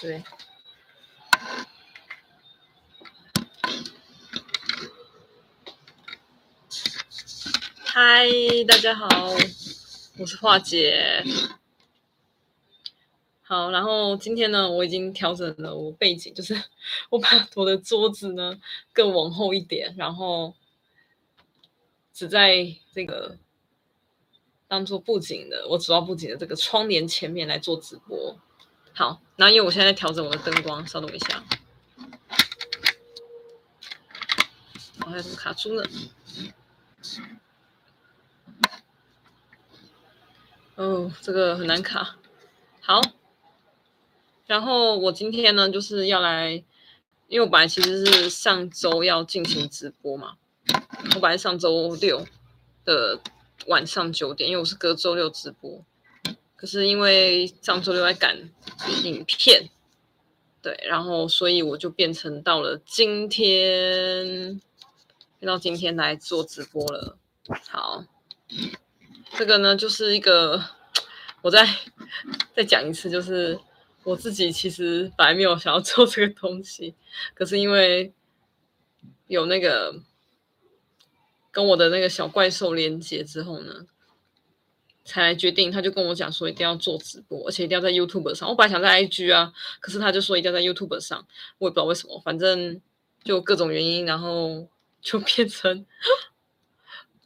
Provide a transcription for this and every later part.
对。嗨，大家好，我是华姐。好，然后今天呢，我已经调整了我背景，就是 我把我的桌子呢更往后一点，然后只在这个当做布景的，我主要布景的这个窗帘前面来做直播。好，那因为我现在在调整我的灯光，稍等我一下。我还有什么卡住呢？哦，这个很难卡。好，然后我今天呢，就是要来，因为我本来其实是上周要进行直播嘛，我本来上周六的晚上九点，因为我是隔周六直播，可是因为上周六在赶影片，对，然后所以我就变成到了今天，变到今天来做直播了。好。这个呢，就是一个，我再再讲一次，就是我自己其实本来没有想要做这个东西，可是因为有那个跟我的那个小怪兽连接之后呢，才来决定。他就跟我讲说，一定要做直播，而且一定要在 YouTube 上。我本来想在 IG 啊，可是他就说一定要在 YouTube 上，我也不知道为什么，反正就各种原因，然后就变成。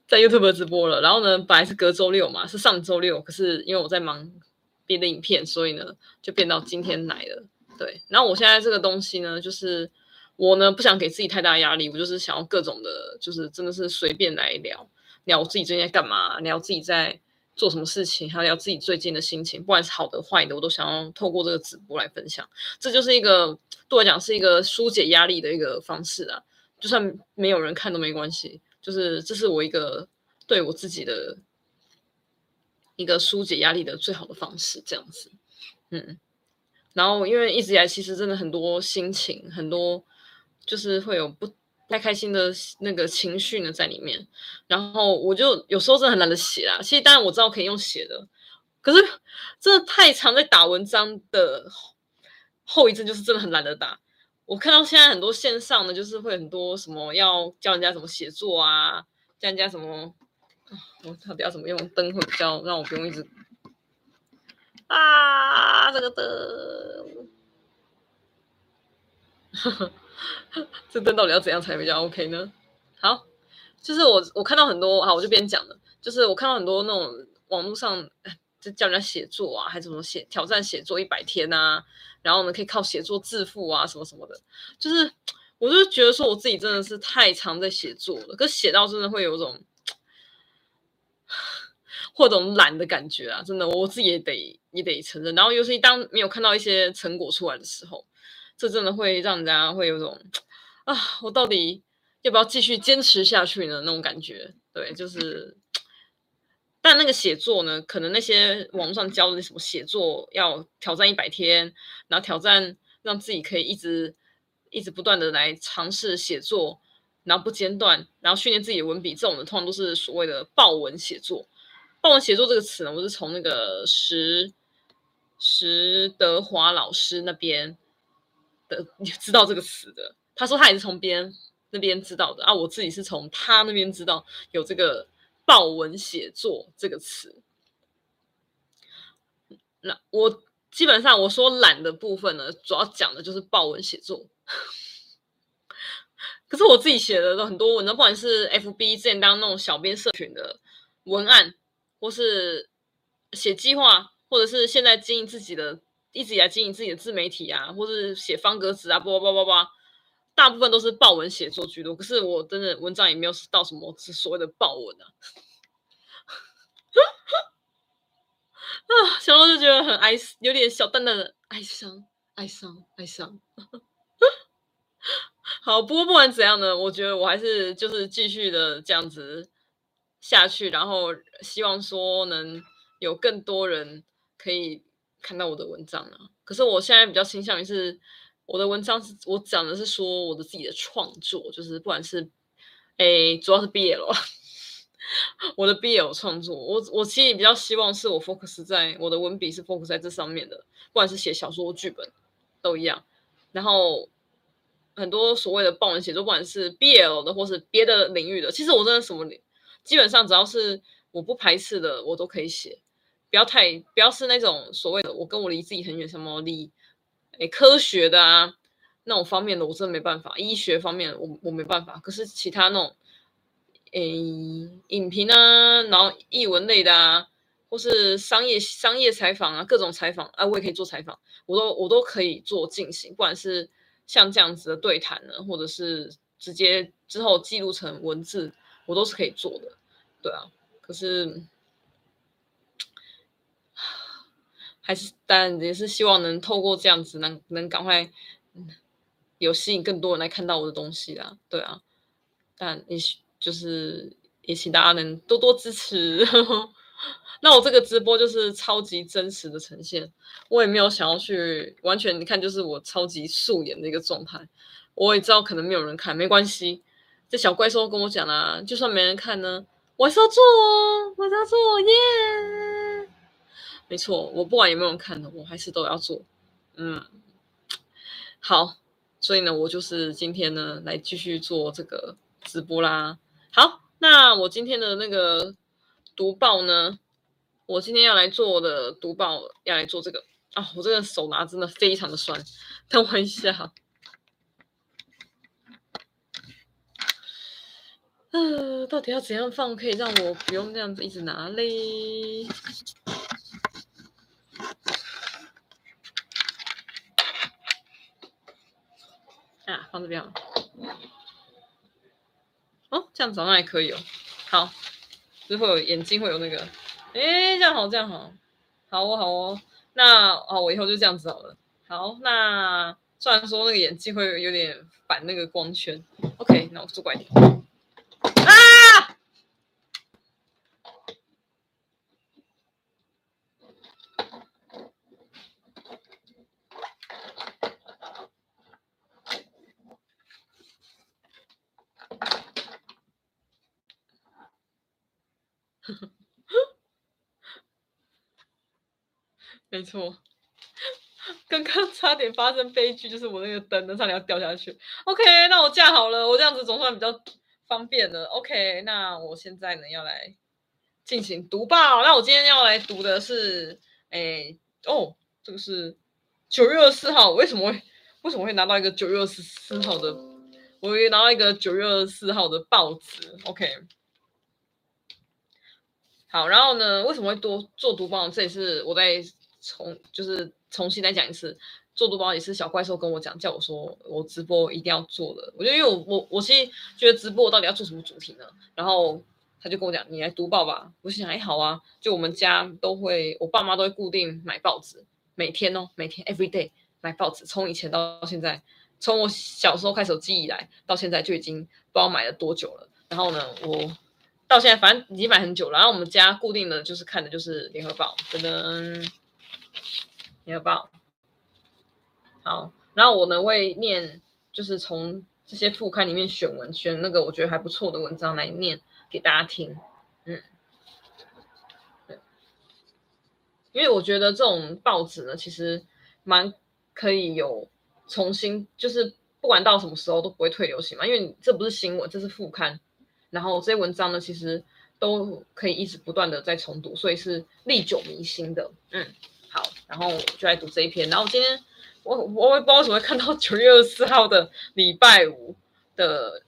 在 YouTube 直播了，然后呢，本来是隔周六嘛，是上周六，可是因为我在忙别的影片，所以呢，就变到今天来了。对，然后我现在这个东西呢，就是我呢不想给自己太大压力，我就是想要各种的，就是真的是随便来聊聊我自己最近在干嘛，聊自己在做什么事情，还有聊自己最近的心情，不管是好的坏的，我都想要透过这个直播来分享。这就是一个对我来讲是一个疏解压力的一个方式啊，就算没有人看都没关系。就是这是我一个对我自己的一个疏解压力的最好的方式，这样子，嗯，然后因为一直以来其实真的很多心情，很多就是会有不太开心的那个情绪呢在里面，然后我就有时候真的很懒得写啦。其实当然我知道可以用写的，可是真的太常在打文章的后遗症就是真的很懒得打。我看到现在很多线上的，就是会很多什么要教人家怎么写作啊，教人家什么，我到底要怎么用灯会比较让我不用一直啊这个灯，这灯到底要怎样才比较 OK 呢？好，就是我我看到很多，啊，我就边讲了，就是我看到很多那种网络上就教人家写作啊，还怎么写挑战写作一百天啊。然后呢，可以靠写作致富啊，什么什么的，就是我就觉得说我自己真的是太常在写作了，可写到真的会有种或种懒的感觉啊，真的我自己也得也得承认。然后尤其当没有看到一些成果出来的时候，这真的会让人家会有种啊，我到底要不要继续坚持下去呢？那种感觉，对，就是。但那个写作呢，可能那些网络上教的什么写作要挑战一百天，然后挑战让自己可以一直一直不断的来尝试写作，然后不间断，然后训练自己的文笔，这种的通常都是所谓的爆文写作。爆文写作这个词呢，我是从那个石石德华老师那边 的知道这个词的。他说他也是从别人那边知道的啊，我自己是从他那边知道有这个。豹文写作这个词，那我基本上我说懒的部分呢，主要讲的就是豹文写作。可是我自己写的都很多文章，不管是 FB 之前当那种小编社群的文案，或是写计划，或者是现在经营自己的，一直以来经营自己的自媒体啊，或是写方格子啊，叭叭叭叭叭。大部分都是爆文写作居多，可是我真的文章也没有到什么是所谓的爆文啊，啊，想到就觉得很哀，有点小淡淡的哀伤，哀伤，哀伤。好，不过不管怎样呢，我觉得我还是就是继续的这样子下去，然后希望说能有更多人可以看到我的文章啊。可是我现在比较倾向于是。我的文章是我讲的是说我的自己的创作，就是不管是，诶，主要是 BL，我的 BL 创作，我我其实比较希望是我 focus 在我的文笔是 focus 在这上面的，不管是写小说、剧本，都一样。然后很多所谓的爆文写作，不管是 BL 的或是别的领域的，其实我真的什么，基本上只要是我不排斥的，我都可以写。不要太，不要是那种所谓的我跟我离自己很远，什么离诶科学的啊那种方面的，我真的没办法。医学方面我我没办法，可是其他那种诶影评啊，然后译文类的啊。或是商业商业采访啊，各种采访啊，我也可以做采访，我都我都可以做进行，不管是像这样子的对谈呢，或者是直接之后记录成文字，我都是可以做的，对啊。可是还是当然也是希望能透过这样子能能赶快有吸引更多人来看到我的东西啦，对啊。但也就是也请大家能多多支持。那我这个直播就是超级真实的呈现，我也没有想要去完全，你看就是我超级素颜的一个状态。我也知道可能没有人看，没关系。这小怪兽跟我讲啦，就算没人看呢，我还要做哦，我还要做耶。没错，我不管有没有人看的，我还是都要做。嗯，好，所以呢，我就是今天呢来继续做这个直播啦。好，那我今天的那个读报呢？我今天要来做的读报，要来做这个啊！我这个手拿真的非常的酸，等我一下。嗯，到底要怎样放可以让我不用这样子一直拿嘞？啊，放这边了。哦，这样子好像还可以哦。好，之后眼睛会有那个。哎，这样好，这样好，好哦，好哦。那哦，我以后就这样子好了。好，那虽然说那个眼镜会有点反那个光圈，OK，那我做乖一点。没错，刚刚差点发生悲剧，就是我那个灯差点要掉下去。OK，那我架好了，我这样子总算比较方便了。OK，那我现在呢要来进行读报。那我今天要来读的是，哎，哦，这个是九月二十四号。为什么会为什么会拿到一个九月二十四号的？我会拿到一个九月二十四号的报纸。OK，好，然后呢，为什么会多做读报？这也是我在。重就是重新再讲一次，做读报也是小怪兽跟我讲，叫我说我直播一定要做的。我觉得因为我我我其实觉得直播到底要做什么主题呢？然后他就跟我讲，你来读报吧。我想还好啊，就我们家都会，我爸妈都会固定买报纸，每天哦，每天 every day 买报纸，从以前到现在，从我小时候开始有记以来，到现在就已经不知道买了多久了。然后呢，我到现在反正已经买很久了。然后我们家固定的就是看的就是联合报，噔噔。联合报？好，然后我呢会念，就是从这些副刊里面选文，选那个我觉得还不错的文章来念给大家听。嗯，对，因为我觉得这种报纸呢，其实蛮可以有重新，就是不管到什么时候都不会退流行嘛，因为这不是新闻，这是副刊，然后这些文章呢，其实都可以一直不断的在重读，所以是历久弥新的。嗯。好，然后就来读这一篇。然后今天我我也不知道为什么会看到九月二十四号的礼拜五的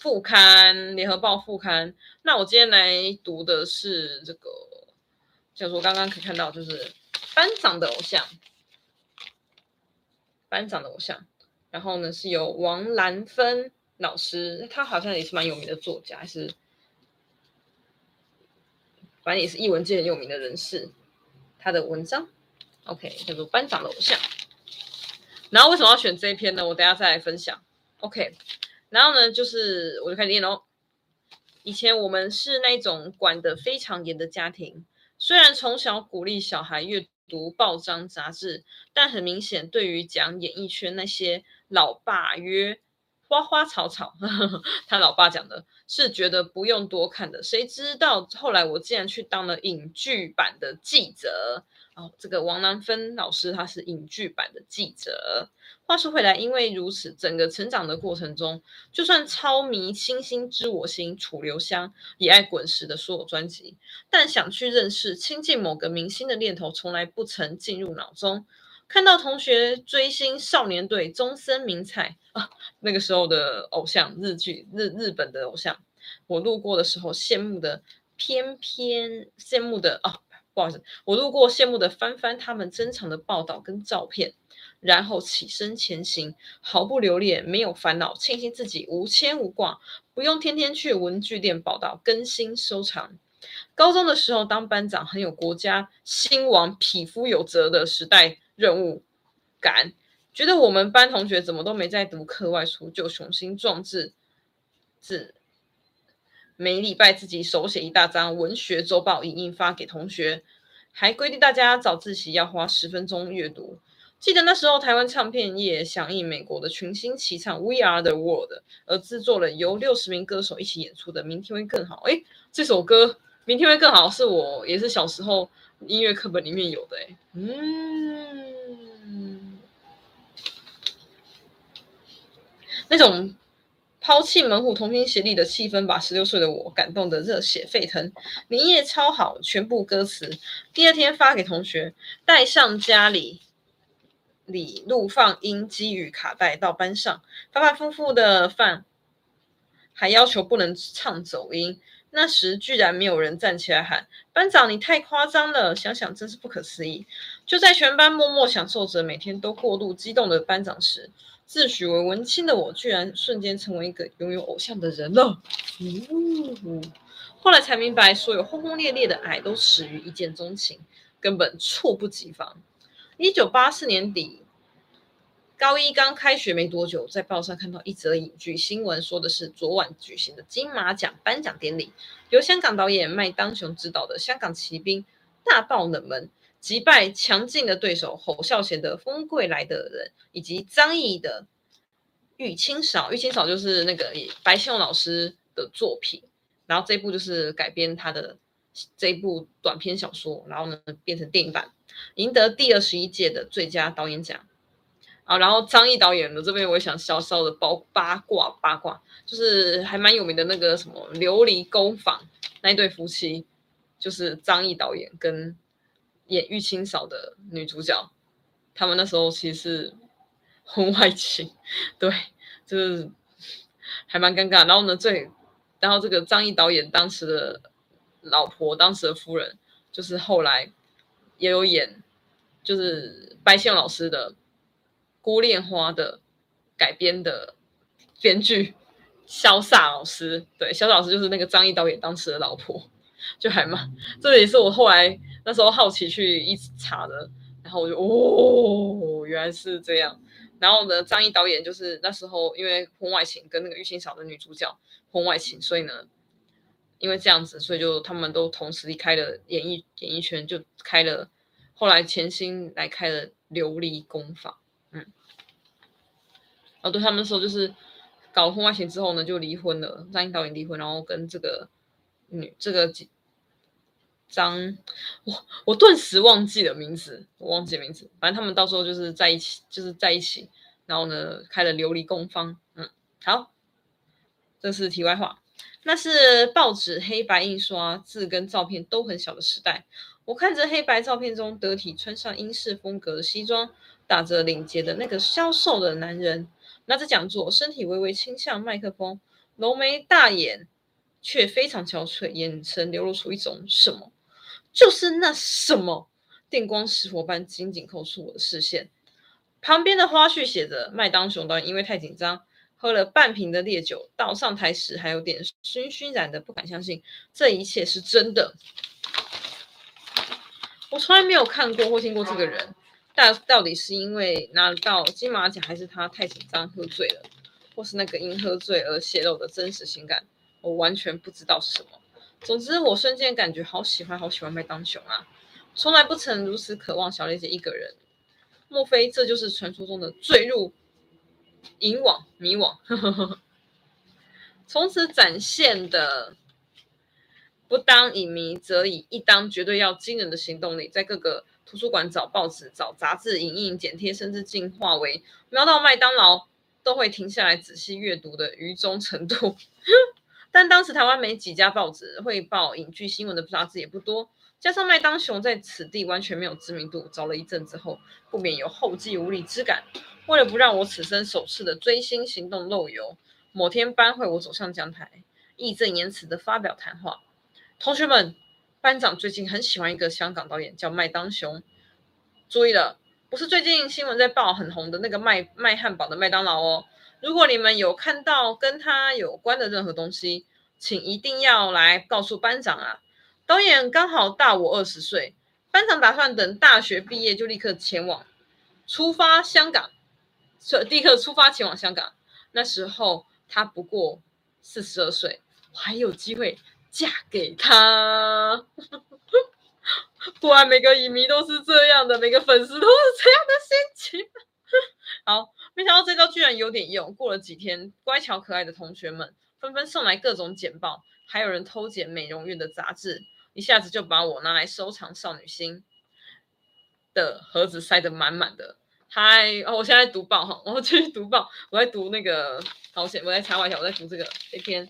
副刊，《联合报》副刊。那我今天来读的是这个，叫做刚刚可以看到，就是班长的偶像，班长的偶像。然后呢，是由王兰芬老师，他好像也是蛮有名的作家，还是反正也是译文界很有名的人士。他的文章，OK，叫做班长的偶像。然后为什么要选这一篇呢？我等下再来分享。OK，然后呢，就是我就开始念喽。以前我们是那种管得非常严的家庭，虽然从小鼓励小孩阅读报章杂志，但很明显，对于讲演艺圈那些老爸约花花草草，呵呵，他老爸讲的是觉得不用多看的，谁知道后来我竟然去当了影剧版的记者。哦，这个王南芬老师他是影剧版的记者。话说回来，因为如此，整个成长的过程中，就算超迷《星星知我心》、楚留香，也爱滚石的所有专辑，但想去认识、亲近某个明星的念头，从来不曾进入脑中。看到同学追星少年队、中森明菜啊，那个时候的偶像，日剧日日本的偶像，我路过的时候羡慕的，偏偏羡慕的啊。不好意思，我路过，羡慕的翻翻他们珍藏的报道跟照片，然后起身前行，毫不留恋，没有烦恼，庆幸自己无牵无挂，不用天天去文具店报道更新收藏。高中的时候当班长，很有国家兴亡、匹夫有责的时代任务感，觉得我们班同学怎么都没在读课外书，就雄心壮志，自。每礼拜自己手写一大张文学周报，影印发给同学，还规定大家早自习要花十分钟阅读。记得那时候台湾唱片业响应美国的群星齐唱《We Are the World》，而制作了由六十名歌手一起演出的《明天会更好》。哎，这首歌《明天会更好》是我也是小时候音乐课本里面有的。哎，嗯，那种。抛弃门户，同心协力的气氛，把十六岁的我感动得热血沸腾。连夜抄好全部歌词，第二天发给同学，带上家里里录放音机与卡带到班上，反反复复的放，还要求不能唱走音。那时居然没有人站起来喊：“班长，你太夸张了！”想想真是不可思议。就在全班默默享受着每天都过度激动的班长时，自诩为文青的我，居然瞬间成为一个拥有偶像的人了。呜，后来才明白，所有轰轰烈烈的爱都始于一见钟情，根本猝不及防。一九八四年底，高一刚开学没多久，在报上看到一则影剧新闻，说的是昨晚举行的金马奖颁奖典礼，由香港导演麦当雄执导的《香港奇兵》大爆冷门。击败强劲的对手侯孝贤的《风柜来的人》，以及张译的《玉清嫂》。玉清嫂就是那个白先勇老师的作品，然后这部就是改编他的这部短篇小说，然后呢变成电影版，赢得第二十一届的最佳导演奖。啊，然后张译导演的这边我也想稍稍的包八卦八卦，就是还蛮有名的那个什么《琉璃工坊》那一对夫妻，就是张译导演跟。演玉清嫂的女主角，他们那时候其实是婚外情，对，就是还蛮尴尬。然后呢，最然后这个张译导演当时的老婆，当时的夫人，就是后来也有演，就是白先老师的《孤恋花》的改编的编剧萧飒老师，对，萧飒老师就是那个张译导演当时的老婆。就还蛮，这也是我后来那时候好奇去一直查的，然后我就哦，原来是这样。然后呢，张译导演就是那时候因为婚外情跟那个玉卿嫂的女主角婚外情，所以呢，因为这样子，所以就他们都同时离开了演艺演艺圈，就开了后来潜心来开了琉璃工坊，哦，对他们说就是搞婚外情之后呢，就离婚了。张译导演离婚，然后跟这个女这个。张，我我顿时忘记了名字，我忘记名字。反正他们到时候就是在一起，就是在一起。然后呢，开了琉璃工坊。嗯，好，这是题外话。那是报纸黑白印刷，字跟照片都很小的时代。我看着黑白照片中得体穿上英式风格的西装，打着领结的那个消瘦的男人，拿着讲座，身体微微倾向麦克风，浓眉大眼，却非常憔悴，眼神流露出一种什么。就是那什么电光石火般紧紧扣住我的视线。旁边的花絮写着：麦当雄导演因为太紧张，喝了半瓶的烈酒，到上台时还有点醺醺然的，不敢相信这一切是真的。我从来没有看过或听过这个人，但到底是因为拿到金马奖，还是他太紧张喝醉了，或是那个因喝醉而泄露的真实情感，我完全不知道是什么。总之，我瞬间感觉好喜欢，好喜欢麦当雄啊！从来不曾如此渴望小雷姐一个人。莫非这就是传说中的坠入引网迷网，从此展现的不当影迷，则以一当绝对要惊人的行动力，在各个图书馆找报纸、找杂志、影印、剪贴，甚至进化为瞄到麦当劳都会停下来仔细阅读的愚忠程度。但当时台湾没几家报纸会报影剧新闻的杂志也不多，加上麦当雄在此地完全没有知名度，找了一阵之后，不免有后继无力之感。为了不让我此生首次的追星行动漏油，某天班会我走上讲台，义正言辞的发表谈话：“同学们，班长最近很喜欢一个香港导演，叫麦当雄。注意了，不是最近新闻在报很红的那个卖卖汉堡的麦当劳哦。”如果你们有看到跟他有关的任何东西，请一定要来告诉班长啊！导演刚好大我二十岁，班长打算等大学毕业就立刻前往出发香港，立刻出发前往香港。那时候他不过四十二岁，还有机会嫁给他。果然每个影迷都是这样的，每个粉丝都是这样的心情。好。没想到这招居然有点用。过了几天，乖巧可爱的同学们纷纷送来各种简报，还有人偷剪美容院的杂志，一下子就把我拿来收藏少女心的盒子塞得满满的。嗨，哦，我现在在读报哈，我继续读报，我在读那个，好，我我在插话一下，我在读这个这篇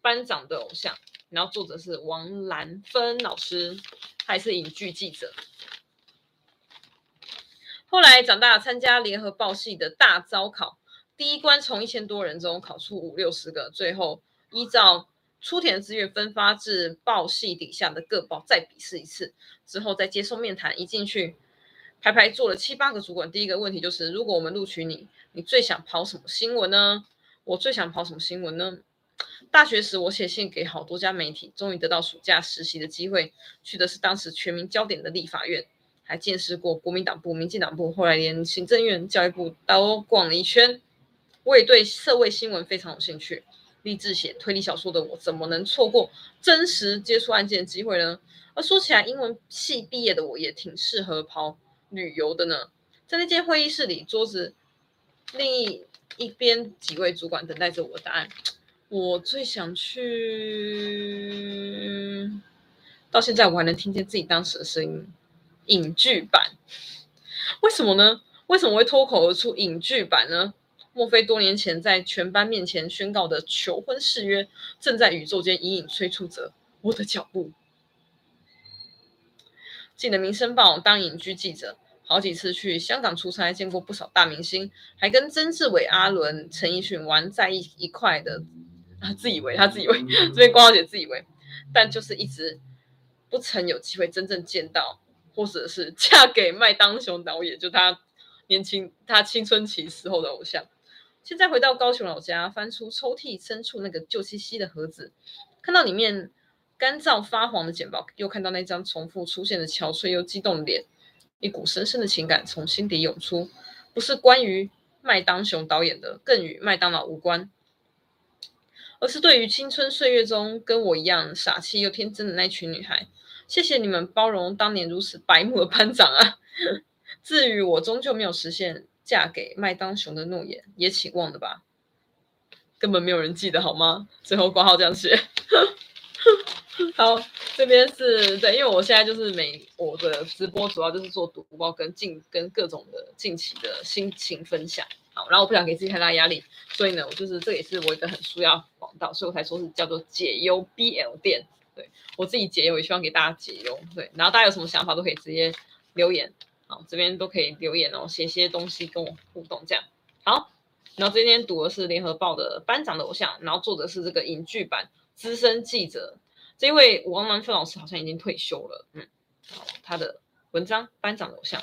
班长的偶像，然后作者是王兰芬老师，他也是影剧记者。后来长大，参加联合报系的大招考，第一关从一千多人中考出五六十个，最后依照出填的志愿分发至报系底下的各报再笔试一次，之后再接受面谈。一进去，排排坐了七八个主管。第一个问题就是：如果我们录取你，你最想跑什么新闻呢？我最想跑什么新闻呢？大学时我写信给好多家媒体，终于得到暑假实习的机会，去的是当时全民焦点的立法院。还见识过国民党部、民进党部，后来连行政院、教育部都逛了一圈。我也对社会新闻非常有兴趣，立志写推理小说的我，怎么能错过真实接触案件的机会呢？而说起来，英文系毕业的我也挺适合跑旅游的呢。在那间会议室里，桌子另一一边几位主管等待着我的答案。我最想去，到现在我还能听见自己当时的声音。影剧版，为什么呢？为什么会脱口而出影剧版呢？莫非多年前在全班面前宣告的求婚誓约，正在宇宙间隐隐催促着我的脚步？记得《民生报》当影剧记者，好几次去香港出差，见过不少大明星，还跟曾志伟、阿伦、陈奕迅玩在一一块的。他自以为，他自以为，这边光小姐自以为，但就是一直不曾有机会真正见到。或者是嫁给麦当雄导演，就他年轻他青春期时候的偶像。现在回到高雄老家，翻出抽屉深处那个旧兮兮的盒子，看到里面干燥发黄的简报，又看到那张重复出现的憔悴又激动的脸，一股深深的情感从心底涌出，不是关于麦当雄导演的，更与麦当劳无关，而是对于青春岁月中跟我一样傻气又天真的那群女孩。谢谢你们包容当年如此白目的班长啊！至于我终究没有实现嫁给麦当雄的诺言，也请忘了吧，根本没有人记得好吗？最后挂号这样写。好，这边是对，因为我现在就是每我的直播主要就是做读报跟近跟各种的近期的心情分享。好，然后我不想给自己太大压力，所以呢，我就是这也是我一个很需要广告，所以我才说是叫做解忧 BL 店。对，我自己解忧，也希望给大家解忧。对，然后大家有什么想法都可以直接留言，好，这边都可以留言哦，写些东西跟我互动，这样好。然后今天读的是联合报的班长的偶像，然后作者是这个影剧版资深记者，这位王兰芬老师好像已经退休了，嗯，好，他的文章班长的偶像。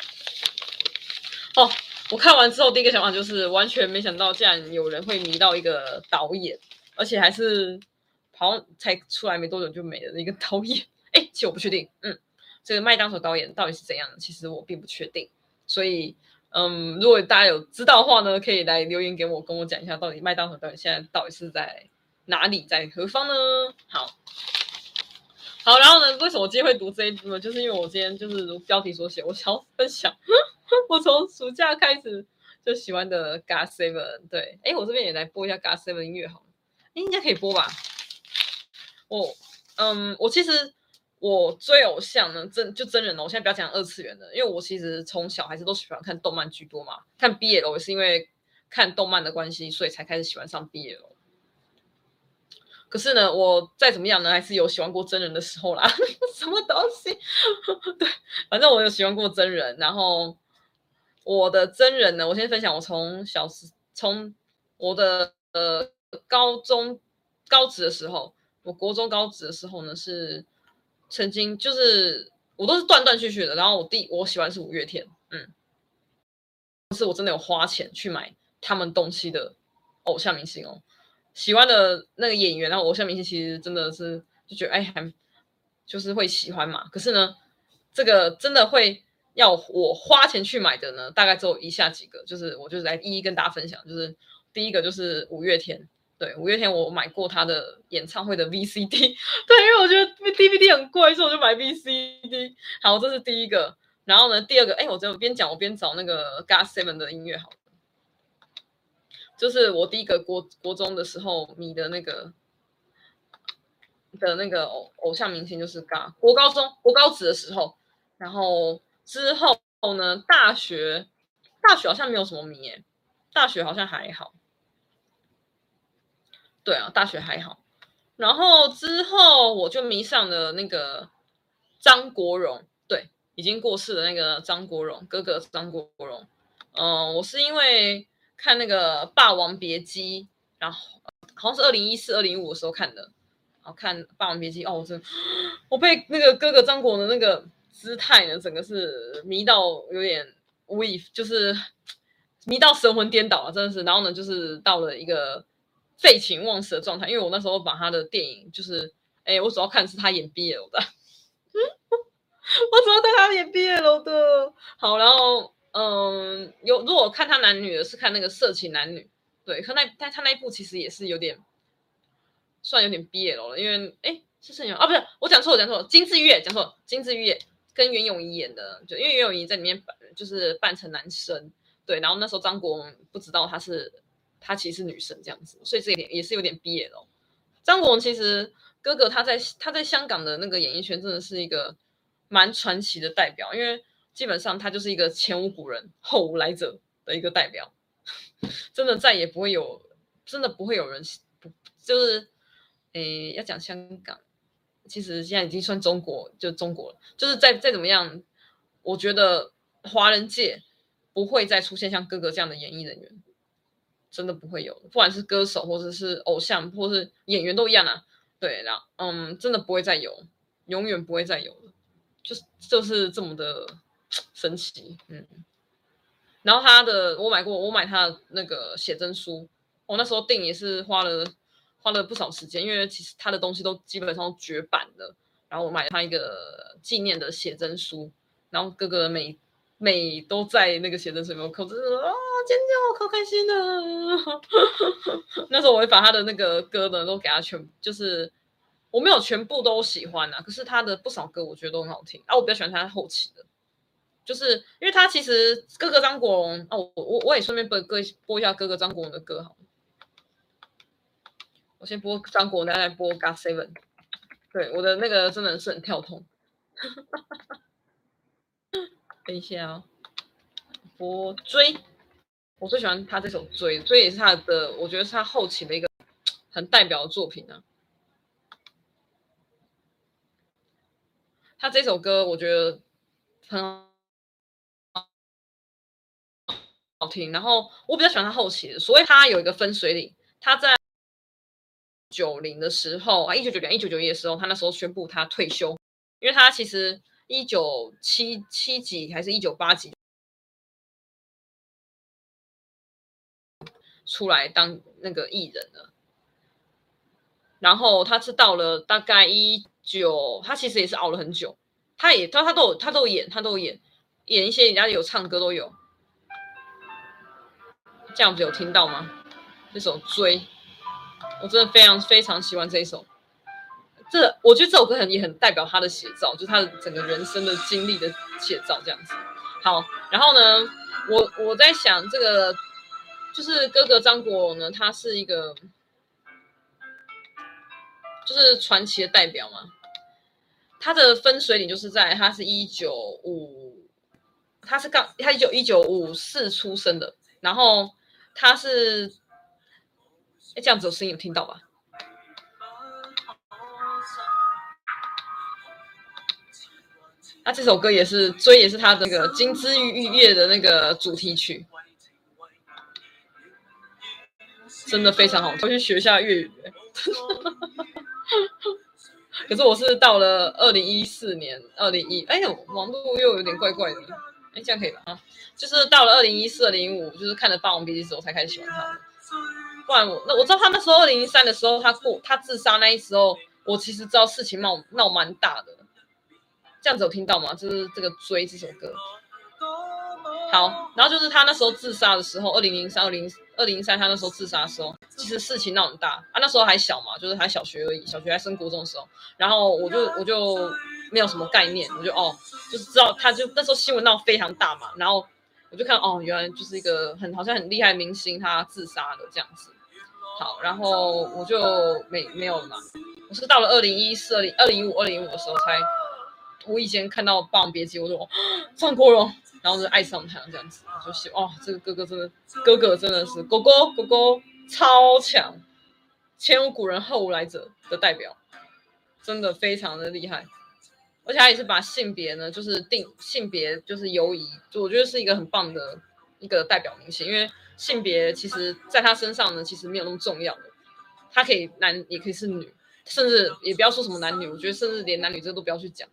哦，我看完之后第一个想法就是完全没想到，竟然有人会迷到一个导演，而且还是。好像才出来没多久就没了的一个 导演，哎，其实我不确定，嗯，这个麦当雄导演到底是怎样，其实我并不确定，所以，嗯，如果大家有知道的话呢，可以来留言给我，跟我讲一下到底麦当雄导演现在到底是在哪里，在何方呢？好，好，然后呢，为什么我今天会读这一部呢？就是因为我今天就是如标题所写，我想要分享，我从暑假开始。就喜欢的 GOT7，对，哎，我这边也来播一下 GOT7 音乐好了，应该可以播吧？我，嗯，我其实我追偶像呢，真就真人哦，我现在不要讲二次元的，因为我其实从小还是都喜欢看动漫居多嘛，看 BL 也是因为看动漫的关系，所以才开始喜欢上 BL。可是呢，我再怎么样呢，还是有喜欢过真人的时候啦。什么东西？对，反正我有喜欢过真人。然后我的真人呢，我先分享。我从小时，从我的呃高中高职的时候，我国中高职的时候呢，是曾经就是我都是断断续续的。然后我第我喜欢是五月天，嗯，是我真的有花钱去买他们东西的偶像明星哦。喜欢的那个演员，然后偶像明星其实真的是就觉得哎，还就是会喜欢嘛。可是呢，这个真的会要我花钱去买的呢，大概只有以下几个，就是我就是来一一跟大家分享。就是第一个就是五月天，对，五月天我买过他的演唱会的 VCD，对，因为我觉得 DVD 很贵，所以我就买 VCD。好，这是第一个。然后呢，第二个，哎，我这边讲，我边找那个 Gas Seven 的音乐好了。就是我第一个国国中的时候迷的那个的那个偶偶像明星就是嘎国高中国高职的时候，然后之后呢，大学大学好像没有什么迷诶，大学好像还好，对啊，大学还好，然后之后我就迷上了那个张国荣，对，已经过世的那个张国荣哥哥张国荣，嗯，我是因为。看那个《霸王别姬》，然后好像是二零一四、二零一五的时候看的。然后看《霸王别姬》，哦，我真的，我被那个哥哥张国荣那个姿态呢，整个是迷到有点无以，就是迷到神魂颠倒了，真的是。然后呢，就是到了一个废寝忘食的状态，因为我那时候把他的电影，就是，哎，我主要看的是他演 BL 的，嗯 我主要看他演 BL 的。好，然后。嗯，有如果看他男女的，是看那个色情男女，对，可那但他那一部其实也是有点，算有点 BL 了，因为哎是什么啊？不是，我讲错，我讲错，金枝玉讲错，金枝玉跟袁咏仪演的，就因为袁咏仪在里面扮就是扮成男生，对，然后那时候张国荣不知道他是他其实是女生这样子，所以这一点也是有点 BL。张国荣其实哥哥他在他在香港的那个演艺圈真的是一个蛮传奇的代表，因为。基本上他就是一个前无古人后无来者的一个代表，真的再也不会有，真的不会有人不就是，诶，要讲香港，其实现在已经算中国，就中国了，就是再再怎么样，我觉得华人界不会再出现像哥哥这样的演艺人员，真的不会有，不管是歌手或者是偶像或者是演员都一样啊，对，然后嗯，真的不会再有，永远不会再有了，就是就是这么的。神奇，嗯，然后他的我买过，我买他的那个写真书，我那时候订也是花了花了不少时间，因为其实他的东西都基本上绝版了。然后我买他一个纪念的写真书，然后哥哥每每都在那个写真书里面，口子啊尖叫，可开心的。那时候我会把他的那个歌呢都给他全，就是我没有全部都喜欢啊，可是他的不少歌我觉得都很好听啊，我比较喜欢他后期的。就是因为他其实哥哥张国荣哦，我我我也顺便播歌播一下哥哥张国荣的歌好了。我先播张国荣，再来播 GOT7。对，我的那个真的是很跳痛。等一下哦，播追，我最喜欢他这首追，追也是他的，我觉得是他后期的一个很代表的作品、啊。他这首歌我觉得很好。听，然后我比较喜欢他后期的，所以他有一个分水岭。他在九零的时候啊，一九九零、一九九一的时候，他那时候宣布他退休，因为他其实一九七七几还是一九八几出来当那个艺人了。然后他是到了大概一九，他其实也是熬了很久，他也他他都有他都有演，他都有演演一些人家有唱歌都有。这样子有听到吗？这首《追》，我真的非常非常喜欢这一首。这我觉得这首歌很也很代表他的写照，就是他的整个人生的经历的写照这样子。好，然后呢，我我在想这个，就是哥哥张国荣呢，他是一个，就是传奇的代表嘛。他的分水岭就是在他是一九五，他是刚他一九一九五四出生的，然后他是，哎，这样子有声音有听到吧？那这首歌也是《追》，也是他的那个《金枝玉叶》的那个主题曲，真的非常好，我去学一下粤语。可是我是到了二零一四年，二零一，哎呦，网络又有点怪怪的，哎，这样可以吧？啊，就是到了二零一四、二零一五，就是看了《霸王别姬》之后才开始喜欢他的。不然我那我知道他那时候二零一三的时候，他过他自杀那一时候，我其实知道事情闹闹蛮大的。这样子有听到吗？就是这个《追》这首歌。好，然后就是他那时候自杀的时候，二零零三、二零二零三，他那时候自杀的时候，其实事情闹很大啊。那时候还小嘛，就是还小学而已，小学还升国中的时候。然后我就我就没有什么概念，我就哦，就是知道他就那时候新闻闹非常大嘛。然后我就看哦，原来就是一个很好像很厉害的明星，他自杀了这样子。好，然后我就没没有了嘛。我是到了二零一四、二零二零一五、二零五的时候才。无意间看到《霸王别姬》，我说张国荣，然后就爱上他这样子，就喜哦，这个哥哥真的，哥哥真的是哥哥哥哥超强，前无古人后无来者的代表，真的非常的厉害，而且他也是把性别呢，就是定性别就是犹疑，就我觉得是一个很棒的一个代表明星，因为性别其实在他身上呢，其实没有那么重要的，他可以男也可以是女，甚至也不要说什么男女，我觉得甚至连男女这都不要去讲。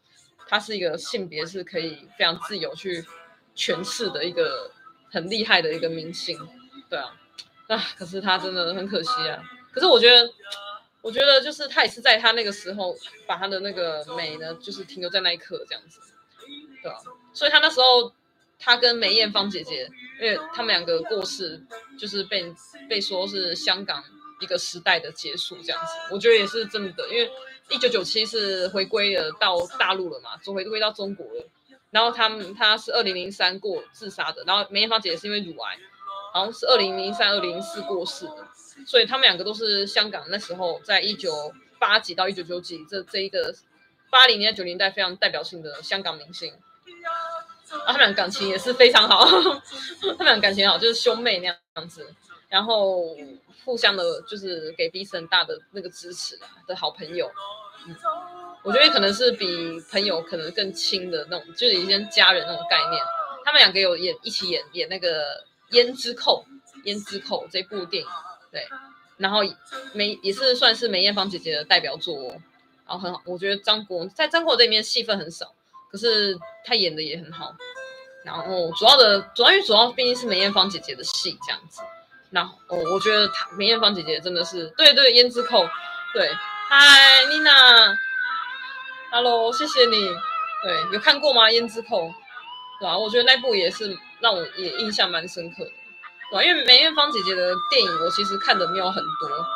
他是一个性别是可以非常自由去诠释的一个很厉害的一个明星，对啊，啊，可是他真的很可惜啊。可是我觉得，我觉得就是他也是在他那个时候把他的那个美呢，就是停留在那一刻这样子，对啊。所以他那时候他跟梅艳芳姐姐，因为他们两个过世，就是被被说是香港一个时代的结束这样子。我觉得也是真的，因为。一九九七是回归了到大陆了嘛，就回归到中国了。然后他们他是二零零三过自杀的，然后梅艳芳姐姐是因为乳癌，好像是二零零三、二零零四过世的。所以他们两个都是香港那时候在一九八几到一九九几这这一个八零年代九零代非常代表性的香港明星。啊，他们俩感情也是非常好，他们俩感情好，就是兄妹那样子，然后互相的就是给彼此很大的那个支持的好朋友。嗯，我觉得可能是比朋友可能更亲的那种，就是一些家人那种概念。他们两个有演一起演演那个《胭脂扣》《胭脂扣》这部电影，对，然后梅也是算是梅艳芳姐姐的代表作哦。然后很好，我觉得张国在张国这里面戏份很少，可是他演的也很好。然后主要的主要因为主要毕竟是梅艳芳姐姐的戏这样子。然后哦，我觉得她梅艳芳姐姐真的是对对胭脂扣，对。嗨，妮娜，Hello，谢谢你。对，有看过吗？胭脂扣，对吧？我觉得那部也是让我也印象蛮深刻的，对吧？因为梅艳芳姐姐的电影，我其实看的没有很多。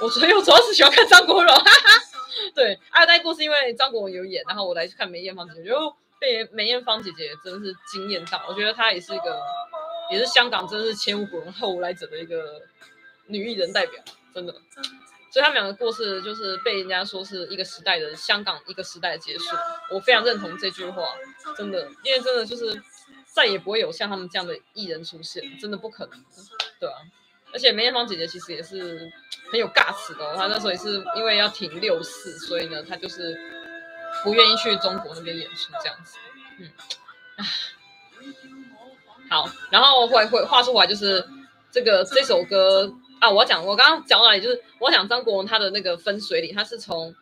我所以我主要是喜欢看张国荣，哈哈。对，还有那部是因为张国荣有演，然后我来去看梅艳芳姐姐，就被梅艳芳姐姐真的是惊艳到。我觉得她也是一个，也是香港真的是前无古人后无来者的一个女艺人代表，真的。所以他们两个过世，就是被人家说是一个时代的香港一个时代的结束。我非常认同这句话，真的，因为真的就是再也不会有像他们这样的艺人出现，真的不可能，对啊。而且梅艳芳姐姐其实也是很有 guts 的，她那时候也是因为要挺六四，所以呢，她就是不愿意去中国那边演出这样子。嗯，唉，好，然后回回话说回来，就是这个这首歌。啊，我要讲，我刚刚讲到哪里？就是我讲张国荣他的那个分水岭，他是从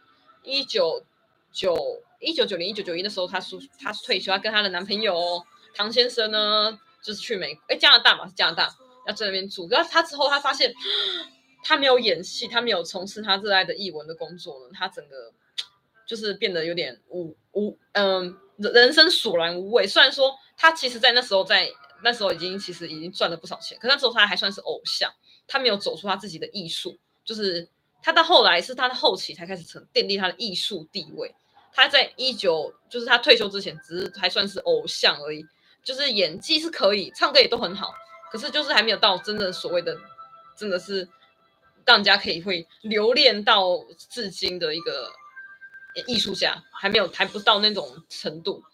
一九九一九九零一九九一的时候，他说他退休，他跟他的男朋友唐先生呢，就是去美国，哎，加拿大嘛，是加拿大，要在那边住。然后他之后，他发现 他没有演戏，他没有从事他热爱的艺文的工作呢，他整个就是变得有点无无嗯，人生索然无味。虽然说他其实，在那时候在那时候已经其实已经赚了不少钱，可那时候他还算是偶像。他没有走出他自己的艺术，就是他到后来是他的后期才开始成奠定他的艺术地位。他在一九，就是他退休之前，只是还算是偶像而已。就是演技是可以，唱歌也都很好，可是就是还没有到真正所谓的，真的是让人家可以会留恋到至今的一个艺术家，还没有还不到那种程度。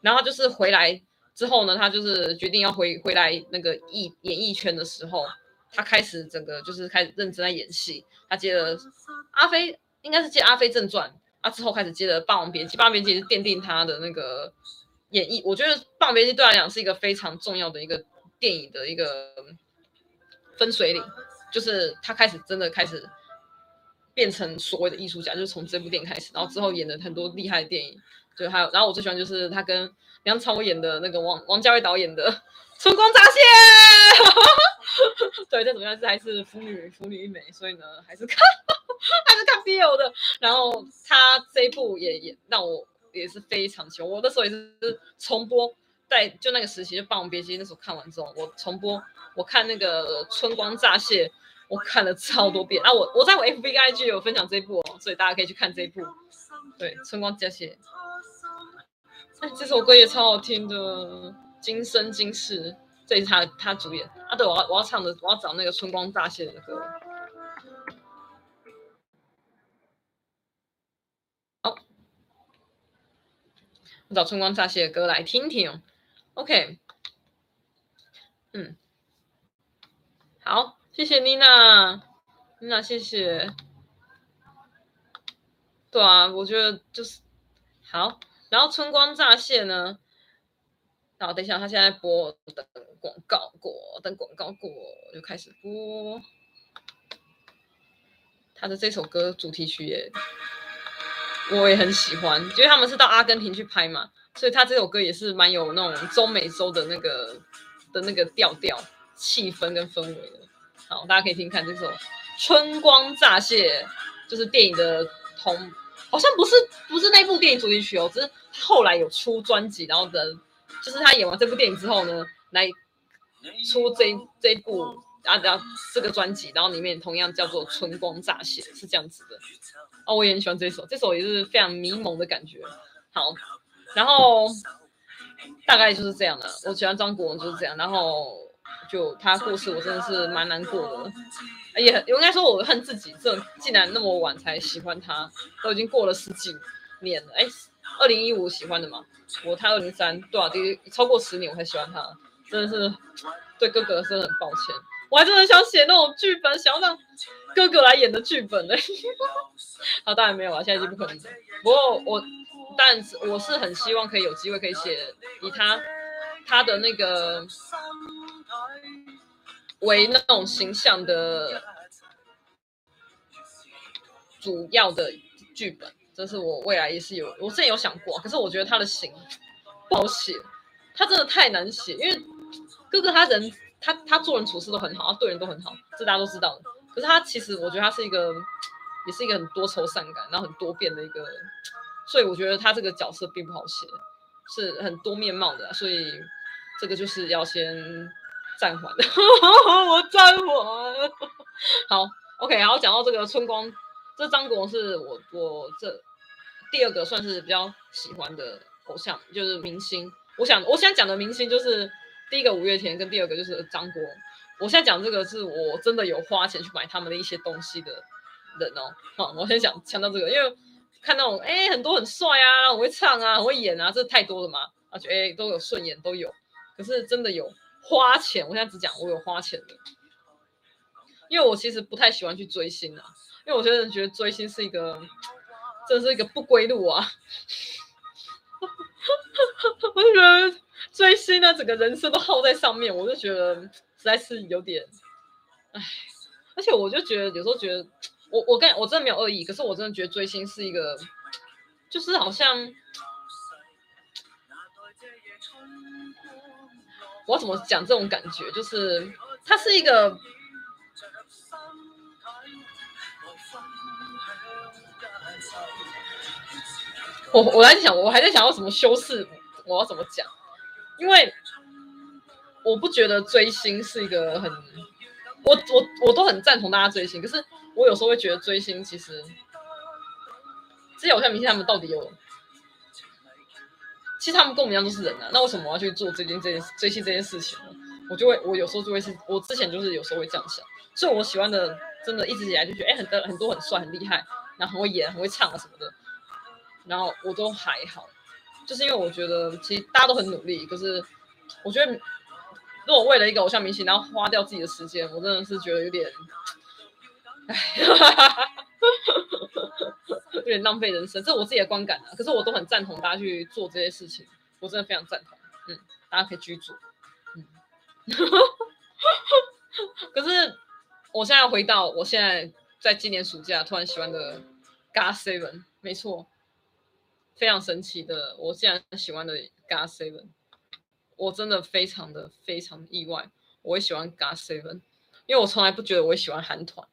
然后就是回来之后呢，他就是决定要回回来那个艺演艺圈的时候，他开始整个就是开始认真在演戏。他接了阿飞，应该是接《阿飞正传》啊，之后开始接了《霸王别姬》，《霸王别姬》是奠定他的那个演绎。我觉得《霸王别姬》对他来讲是一个非常重要的一个电影的一个分水岭，就是他开始真的开始变成所谓的艺术家，就是从这部电影开始，然后之后演了很多厉害的电影。就还有，然后我最喜欢就是他跟梁朝伟演的那个王王家卫导演的《春光乍泄》，对，这怎么样？这还是腐女腐女一枚，所以呢，还是看 还是看 BL 的。然后他这一部也也让我也是非常喜欢，我那时候也是重播，在就那个时期就《霸王别姬》那时候看完之后，我重播我看那个《春光乍泄》，我看了超多遍。啊，我我在我 FB IG 有分享这一部哦，所以大家可以去看这一部。对，《春光乍泄》。这首歌也超好听的，《今生今世》，这是他他主演啊。对，我要我要唱的，我要找那个《春光乍泄》的歌。找《春光乍泄》的歌来听听。OK，嗯，好，谢谢妮娜，妮娜谢谢。对啊，我觉得就是好。然后春光乍泄呢，然后等一下，他现在播，等广告过，等广告过就开始播他的这首歌主题曲耶，我也很喜欢，因为他们是到阿根廷去拍嘛，所以他这首歌也是蛮有那种中美洲的那个的那个调调、气氛跟氛围的。好，大家可以听看这首《春光乍泄》，就是电影的同。好像不是不是那部电影主题曲哦，只是后来有出专辑，然后的，就是他演完这部电影之后呢，来出这这一部啊，然后这个专辑，然后里面同样叫做《春光乍泄》，是这样子的。我也很喜欢这首，这首也是非常迷蒙的感觉。好，然后大概就是这样了。我喜欢张国荣就是这样，然后就他过世，我真的是蛮难过的。也很，应该说我恨自己，这竟然那么晚才喜欢他，都已经过了十几年了。哎，二零一五喜欢的嘛，我他二零三，对啊，超过十年我才喜欢他，真的是对哥哥真的很抱歉。我还真的很想写那种剧本，想要让哥哥来演的剧本呢。啊，当然没有啊，现在已经不可能。不过我，但是我是很希望可以有机会可以写以他他的那个。为那种形象的主要的剧本，这是我未来也是有，我之前有想过，可是我觉得他的型不好写，他真的太难写，因为哥哥他人他他做人处事都很好，他对人都很好，这大家都知道的。可是他其实我觉得他是一个，也是一个很多愁善感，然后很多变的一个，所以我觉得他这个角色并不好写，是很多面貌的，所以这个就是要先。暂缓的，我暂缓。好，OK，然后讲到这个春光，这张国荣是我我这第二个算是比较喜欢的偶像，就是明星。我想我现在讲的明星就是第一个五月天，跟第二个就是张国荣。我现在讲这个是我真的有花钱去买他们的一些东西的人哦。好，我先讲强调这个，因为看那种哎很多很帅啊，很会唱啊，很会演啊，这太多了嘛，而且哎都有顺眼都有，可是真的有。花钱，我现在只讲我有花钱的，因为我其实不太喜欢去追星啊，因为我真的觉得追星是一个，这是一个不归路啊。我就觉得追星呢，整个人生都耗在上面，我就觉得实在是有点，唉，而且我就觉得有时候觉得，我我跟我真的没有恶意，可是我真的觉得追星是一个，就是好像。我怎么讲这种感觉？就是它是一个，我我在想，我还在想要什么修饰，我要怎么讲？因为我不觉得追星是一个很，我我我都很赞同大家追星，可是我有时候会觉得追星其实，这些偶像明星他们到底有。其实他们跟我们一样都是人啊，那为什么我要去做这件这件追星这件事情呢？我就会，我有时候就会是，我之前就是有时候会这样想，所以我喜欢的真的一直以来就觉得，哎，很多很多很帅很厉害，然后很会演很会唱啊什么的，然后我都还好，就是因为我觉得其实大家都很努力，可是我觉得如果为了一个偶像明星然后花掉自己的时间，我真的是觉得有点，哎。有点浪费人生，这是我自己的观感啊。可是我都很赞同大家去做这些事情，我真的非常赞同。嗯，大家可以去做。嗯，可是我现在回到我现在在今年暑假突然喜欢的 GOT7，没错，非常神奇的，我现在喜欢的 GOT7，我真的非常的非常意外，我会喜欢 GOT7，因为我从来不觉得我喜欢韩团。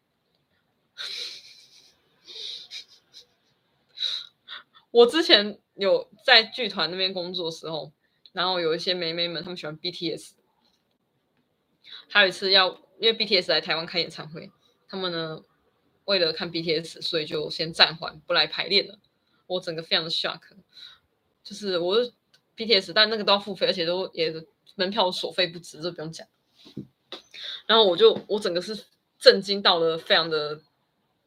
我之前有在剧团那边工作的时候，然后有一些妹妹们，她们喜欢 BTS。还有一次要，因为 BTS 来台湾开演唱会，他们呢为了看 BTS，所以就先暂缓不来排练了。我整个非常的 shock，就是我 BTS，但那个都要付费，而且都也门票所费不值，这不用讲。然后我就我整个是震惊到了，非常的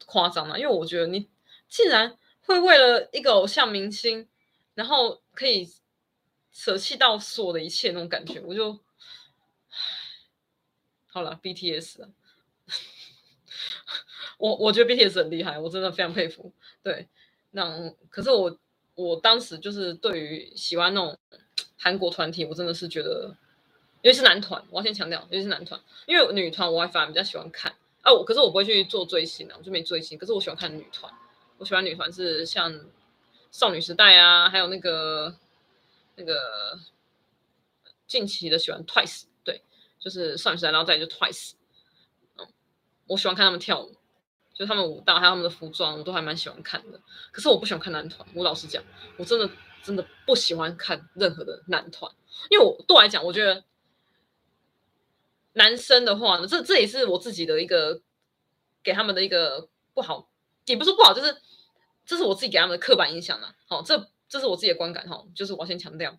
夸张嘛，因为我觉得你竟然会为了一个偶像明星，然后可以舍弃到所有的一切那种感觉，我就好了。BTS，我我觉得 BTS 很厉害，我真的非常佩服。对，那可是我我当时就是对于喜欢那种韩国团体，我真的是觉得，尤其是男团，我要先强调，尤其是男团，因为女团我还反而比较喜欢看啊，可是我不会去做追星啊，我就没追星。可是我喜欢看女团。我喜欢女团是像少女时代啊，还有那个那个近期的喜欢 Twice，对，就是少女时代，然后再就 Twice，嗯，我喜欢看他们跳舞，就他们舞蹈还有他们的服装，我都还蛮喜欢看的。可是我不喜欢看男团，我老实讲，我真的真的不喜欢看任何的男团，因为我对我来讲，我觉得男生的话呢，这这也是我自己的一个给他们的一个不好，也不是不好，就是。这是我自己给他们的刻板印象嘛。好，这这是我自己的观感哈，就是我先强调，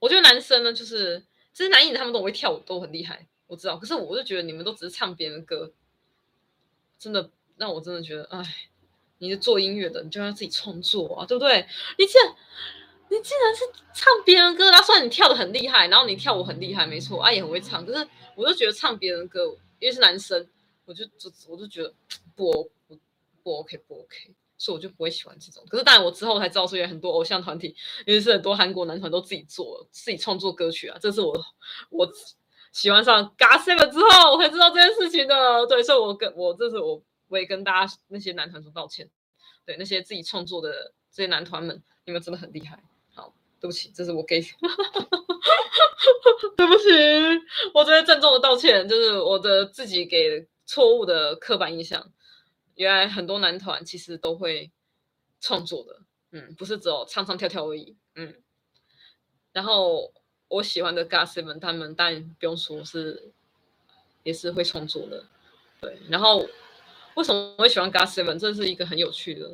我觉得男生呢，就是这些男艺人他们都会跳舞，都很厉害，我知道。可是我就觉得你们都只是唱别人的歌，真的让我真的觉得，哎，你是做音乐的，你就要自己创作啊，对不对？你竟然你竟然是唱别人歌，那虽然你跳的很厉害，然后你跳舞很厉害，没错，啊也很会唱，可是我就觉得唱别人歌，因为是男生，我就就我就觉得不。不不 OK 不 OK，所以我就不会喜欢这种。可是当然我之后才知道，说有很多偶像团体，尤其是很多韩国男团都自己做，自己创作歌曲啊。这是我我喜欢上 GOT7 之后，我才知道这件事情的。对，所以我跟我这是我我也跟大家那些男团说道歉。对，那些自己创作的这些男团们，你们真的很厉害。好，对不起，这是我给，对不起，我这边郑重的道歉，就是我的自己给错误的刻板印象。原来很多男团其实都会创作的，嗯，不是只有唱唱跳跳而已，嗯。然后我喜欢的 GOT7 他们但不用说是，也是会创作的，对。然后为什么我会喜欢 GOT7？这是一个很有趣的。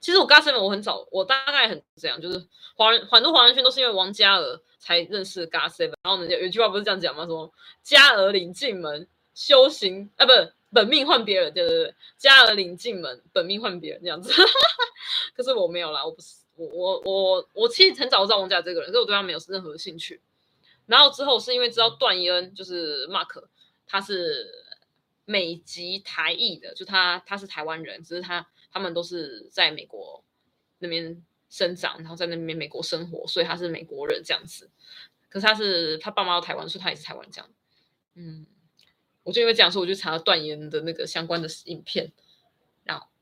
其实我 GOT7 我很早，我大概很这样，就是华人很多华人圈都是因为王嘉尔才认识 GOT7。然后呢，有有句话不是这样讲吗？说嘉尔领进门，修行啊，不是。本命换别人，对对对，嘉尔领进门，本命换别人这样子。可是我没有啦，我不是我我我我其实很早知道王嘉尔这个人，所以我对他没有任何兴趣。然后之后是因为知道段奕恩就是 Mark，他是美籍台裔的，就他他是台湾人，只是他他们都是在美国那边生长，然后在那边美国生活，所以他是美国人这样子。可是他是他爸妈到台湾，所以他也是台湾这样。嗯。我就因为这样说，我就查了段妍的那个相关的影片，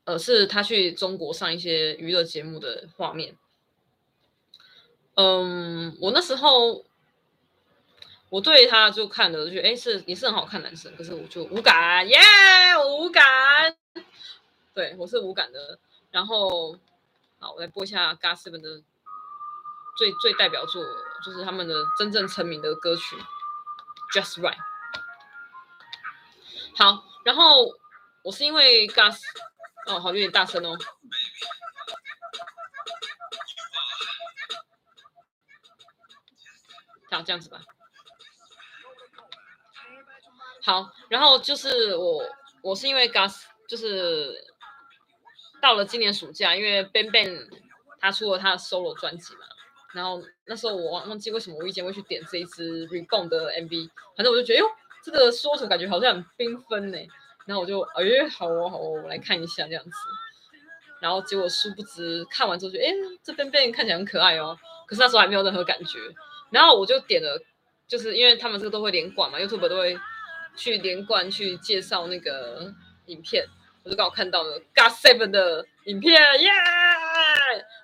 呃，是他去中国上一些娱乐节目的画面。嗯，我那时候我对他就看了，就觉得哎，是也是很好看男生，可是我就无感，耶、我无感，对我是无感的。然后好，我来播一下 GOT7 的最最代表作，就是他们的真正成名的歌曲《Just Right》。好，然后我是因为 GOT，哦，好，有点大声哦。好，这样子吧。好，然后就是我，我是因为 Gus，就是到了今年暑假，因为 Ben Ben 他出了他的 solo 专辑嘛，然后那时候我忘记为什么无意间会去点这一支 Reborn 的 MV，反正我就觉得哟，这个说图感觉好像很缤纷呢，然后我就哎，好哦好哦，我来看一下这样子，然后结果殊不知看完之后就哎，这 Bang Bang 看起来很可爱哦，可是那时候还没有任何感觉，然后我就点了，就是因为他们这个都会连贯嘛，YouTube 都会。去连贯去介绍那个影片，我就刚好看到了 GOT7 的影片，耶、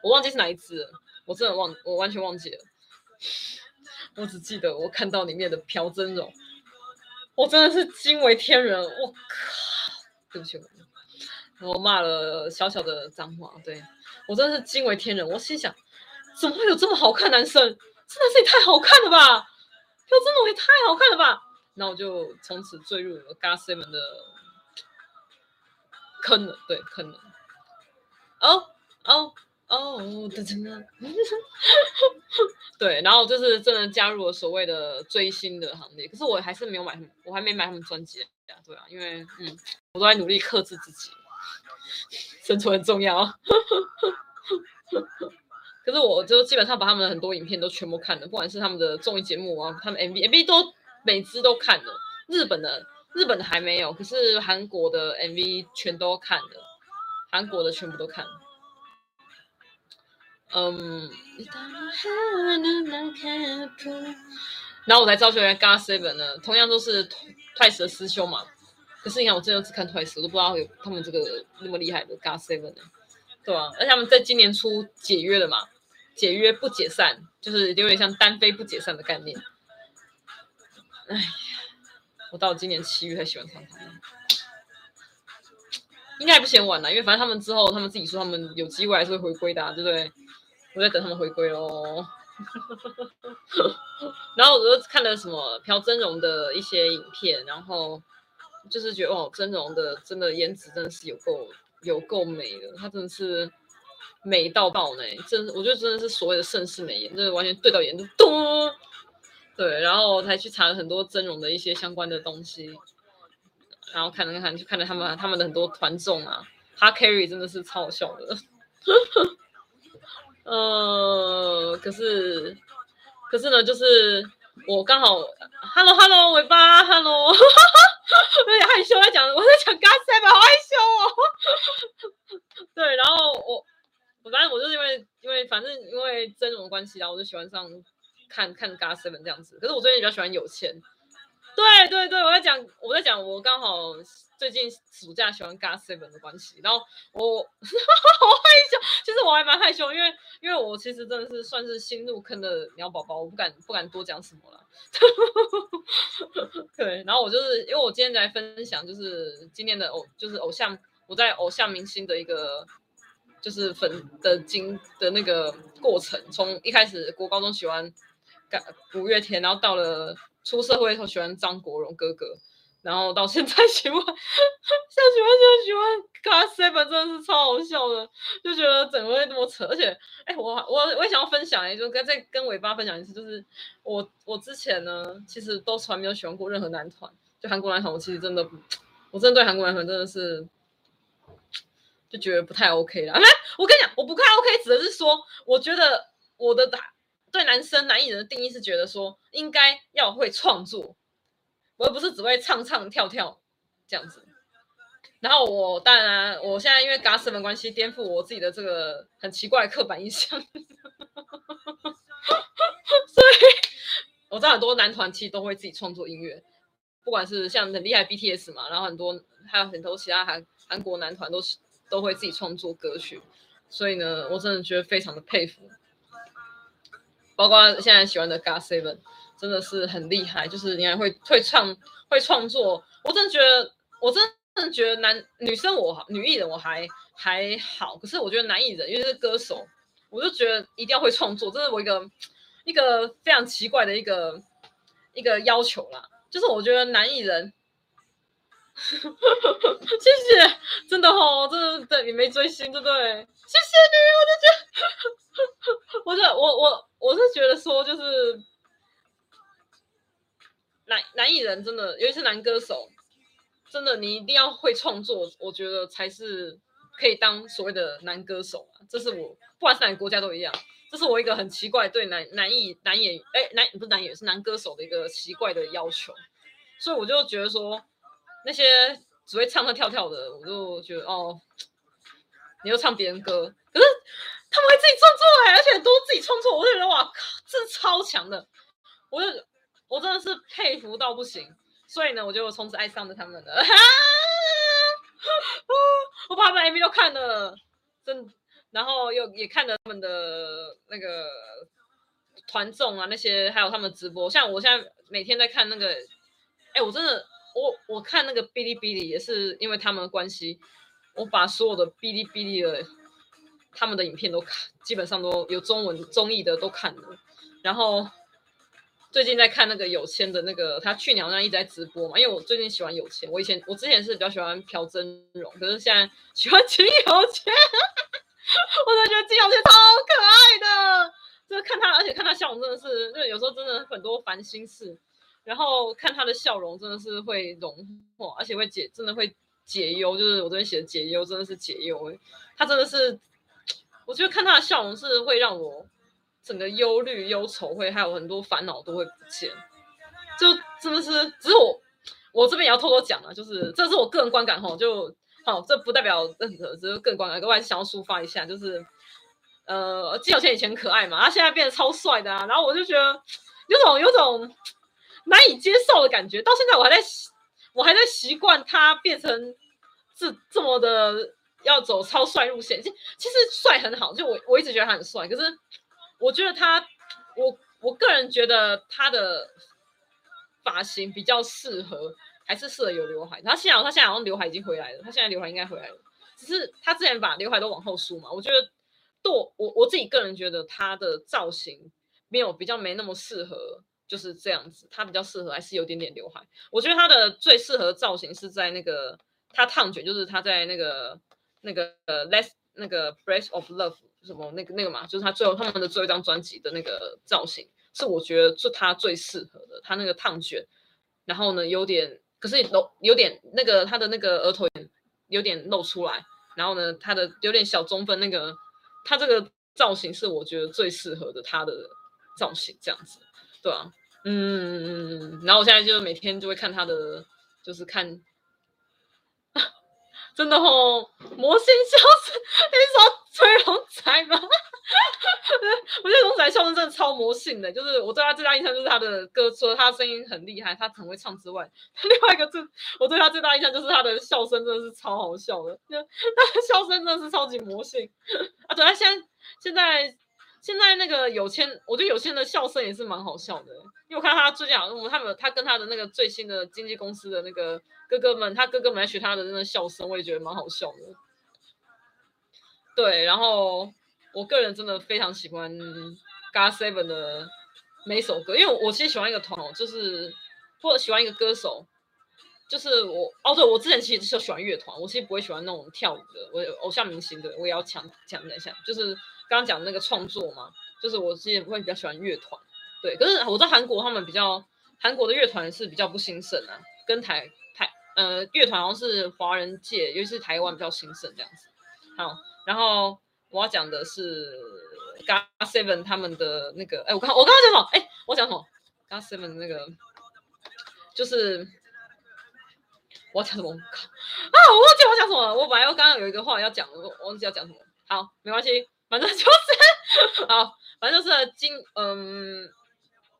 我忘记是哪一支，我真的忘，我完全忘记了。我只记得我看到里面的朴真荣，我真的是惊为天人，我靠！对不起，我骂了小小的脏话，对，我真的是惊为天人。我心想，怎么会有这么好看男生？真的是也太好看了吧！朴真荣也太好看了吧！那我就从此坠入了 GOT7 的坑了，对，坑了。哦哦哦，真的，对，然后就是真的加入了所谓的追星的行列。可是我还是没有买，我还没买他们专辑啊，对啊，因为嗯，我都在努力克制自己，生存很重要。可是我就基本上把他们的很多影片都全部看了，不管是他们的综艺节目啊，他们 MV，MV 都。每支都看了，日本的日本的还没有，可是韩国的 MV 全都看了，韩国的全部都看了。嗯，然后我才知道原来 GOT7 呢，同样都是 Twice 的师兄嘛。可是你看，我真的只看 Twice，我都不知道有他们这个那么厉害的 g a s Seven 呢，对吧、而且他们在今年初解约了嘛，解约不解散，就是有点像单飞不解散的概念。哎呀，我到今年七月才喜欢上他们，应该还不嫌晚了，因为反正他们之后他们自己说他们有机会还是会回归的，啊，对不对？我在等他们回归喽。然后我就看了什么朴真荣的一些影片，然后就是觉得哦，真荣的真的颜值真的是有够有够美的，她真的是美到爆呢，真我觉得真的是所谓的盛世美颜，就是完全对到眼就咚。对，然后才去查了很多真荣的一些相关的东西，然后看了看，就看了他们他们的很多团众啊，哈 carry 真的是超好笑的，呃，可是可是呢，就是我刚好，hello hello 尾巴，hello，有点害羞在讲，我在讲 GOT7，好害羞哦，对，然后我我反正我就是因为因为反正因为真荣的关系，然后我就喜欢上。看看 GOT7 这样子，可是我最近比较喜欢有钱。对对对，我在讲我在讲我刚好最近暑假喜欢 GOT7 的关系，然后我 好害羞，其实我还蛮害羞，因为因为我其实真的是算是新入坑的鸟宝宝，我不敢不敢多讲什么了。对，然后我就是因为我今天在分享，就是今天的偶就是偶像，我在偶像明星的一个就是粉的经的那个过程，从一开始国高中喜欢。五月天，然后到了出社会后喜欢张国荣哥哥，然后到现在喜欢，现在喜欢现在喜欢 GOT7，真的是超好笑的，就觉得整个会那么扯，而且，哎，我我我也想要分享哎，就跟再跟尾巴分享一次，就是我我之前呢，其实都从来没有喜欢过任何男团，就韩国男团，我其实真的，我真的对韩国男团真的是就觉得不太 OK 啦。哎，我跟你讲，我不太 OK，指的是说，我觉得我的打。对男生男艺人的定义是觉得说应该要会创作，我又不是只会唱唱跳跳这样子。然后我当然、我现在因为 GOT7 关系颠覆我自己的这个很奇怪的刻板印象，所以我知道很多男团其实都会自己创作音乐，不管是像很厉害 BTS 嘛，然后很多还有很多其他韩韩国男团都是都会自己创作歌曲，所以呢，我真的觉得非常的佩服。包括现在喜欢的 GOT7，真的是很厉害。就是你还会会唱会创作，我真的觉得，我真的觉得男女生我女艺人我还还好，可是我觉得男艺人因为是歌手，我就觉得一定要会创作，这是我一个一个非常奇怪的一个一个要求啦。就是我觉得男艺人，谢谢，真的哦，真的对你没追星对不对？谢谢你，我就觉得，我就我我。我是觉得说，就是男男艺人真的，尤其是男歌手，真的你一定要会创作，我觉得才是可以当所谓的男歌手啊。这是我不管是哪个国家都一样，这是我一个很奇怪对男男艺男演哎男不是男演员是男歌手的一个奇怪的要求，所以我就觉得说那些只会唱唱跳跳的，我就觉得哦，你又唱别人歌，可是他们会自己创作哎，而且都自己创作，我就觉得哇靠，这超强的，我就。我真的是佩服到不行，所以呢，我就从此爱上了他们了。我把他们 MV 都看了，真，然后又也看了他们的那个团综啊，那些还有他们直播。像我现在每天在看那个，哎，我真的，我我看那个哔哩哔哩也是因为他们的关系，我把所有的哔哩哔哩的他们的影片都看，基本上都有中文综艺的都看了，然后。最近在看那个有谦的那个，他去年好像一直在直播嘛。因为我最近喜欢有谦，我以前我之前是比较喜欢朴真荣，可是现在喜欢金有谦。我真的觉得金有谦超可爱的，就是看他，而且看他笑容真的是，就有时候真的很多烦心事，然后看他的笑容真的是会融化，而且会解，真的会解忧。就是我这边写的解忧，真的是解忧。他真的是，我觉得看他的笑容是会让我。整个忧虑、忧愁会还有很多烦恼都会不见，就真的是只有我，我这边也要偷偷讲了，就是这是我个人观感哈，就好，这不代表任何，只是个人观感，各位想要抒发一下，就是呃，金有谦以前可爱嘛，他现在变得超帅的啊，然后我就觉得有种有种难以接受的感觉，到现在我还在我还在习惯他变成这这么的要走超帅路线，其其实帅很好，就我我一直觉得他很帅，可是。我觉得他，我我个人觉得他的发型比较适合，还是适合有刘海。他现在他现在好像刘海已经回来了，他现在刘海应该回来了。只是他之前把刘海都往后梳嘛，我觉得，对我我自己个人觉得他的造型没有比较没那么适合，就是这样子。他比较适合还是有点点刘海。我觉得他的最适合造型是在那个他烫卷，就是他在那个那个呃 less 那个 breath of love。什么那个那个嘛，就是他最后他们的最后一张专辑的那个造型，是我觉得是他最适合的。他那个烫卷，然后呢有点，可是露有点那个他的那个额头有点露出来，然后呢他的有点小中分那个，他这个造型是我觉得最适合的他的造型这样子，对啊，嗯嗯嗯，然后我现在就每天就会看他的，就是看。真的哦，魔性笑声，你说崔龙仔吗？我觉得龙仔笑声真的超魔性的，就是我对他最大印象就是他的歌，除了他声音很厉害，他很会唱之外，另外一个最我对他最大印象就是他的笑声真的是超好笑的，就他的笑声真的是超级魔性啊！对，他现在现在。现在那个有谦，我觉得有谦的笑声也是蛮好笑的，因为我看他最近好像他们他跟他的那个最新的经纪公司的那个哥哥们，他哥哥们来学他的那个笑声，我也觉得蛮好笑的。对，然后我个人真的非常喜欢 GOT7 的每首歌，因为我其实喜欢一个团哦，就是或者喜欢一个歌手，就是我哦，对，我之前其实就喜欢乐团，我其实不会喜欢那种跳舞的，我偶像明星的，我也要强强调一下，就是。刚刚讲那个创作嘛，就是我其实会比较喜欢乐团，对。可是我在韩国，他们比较韩国的乐团是比较不兴盛啊，跟台台呃乐团好像是华人界，尤其是台湾比较兴盛这样子。好，然后我要讲的是 GOT7 他们的那个，哎，我刚我刚刚讲什么？哎，我讲什么？GOT7 的那个就是我要讲什么？啊，我忘记我讲什么了。我本来我刚刚有一个话要讲，我忘记要讲什么。好，没关系。反正就是 好，反正就是金，嗯，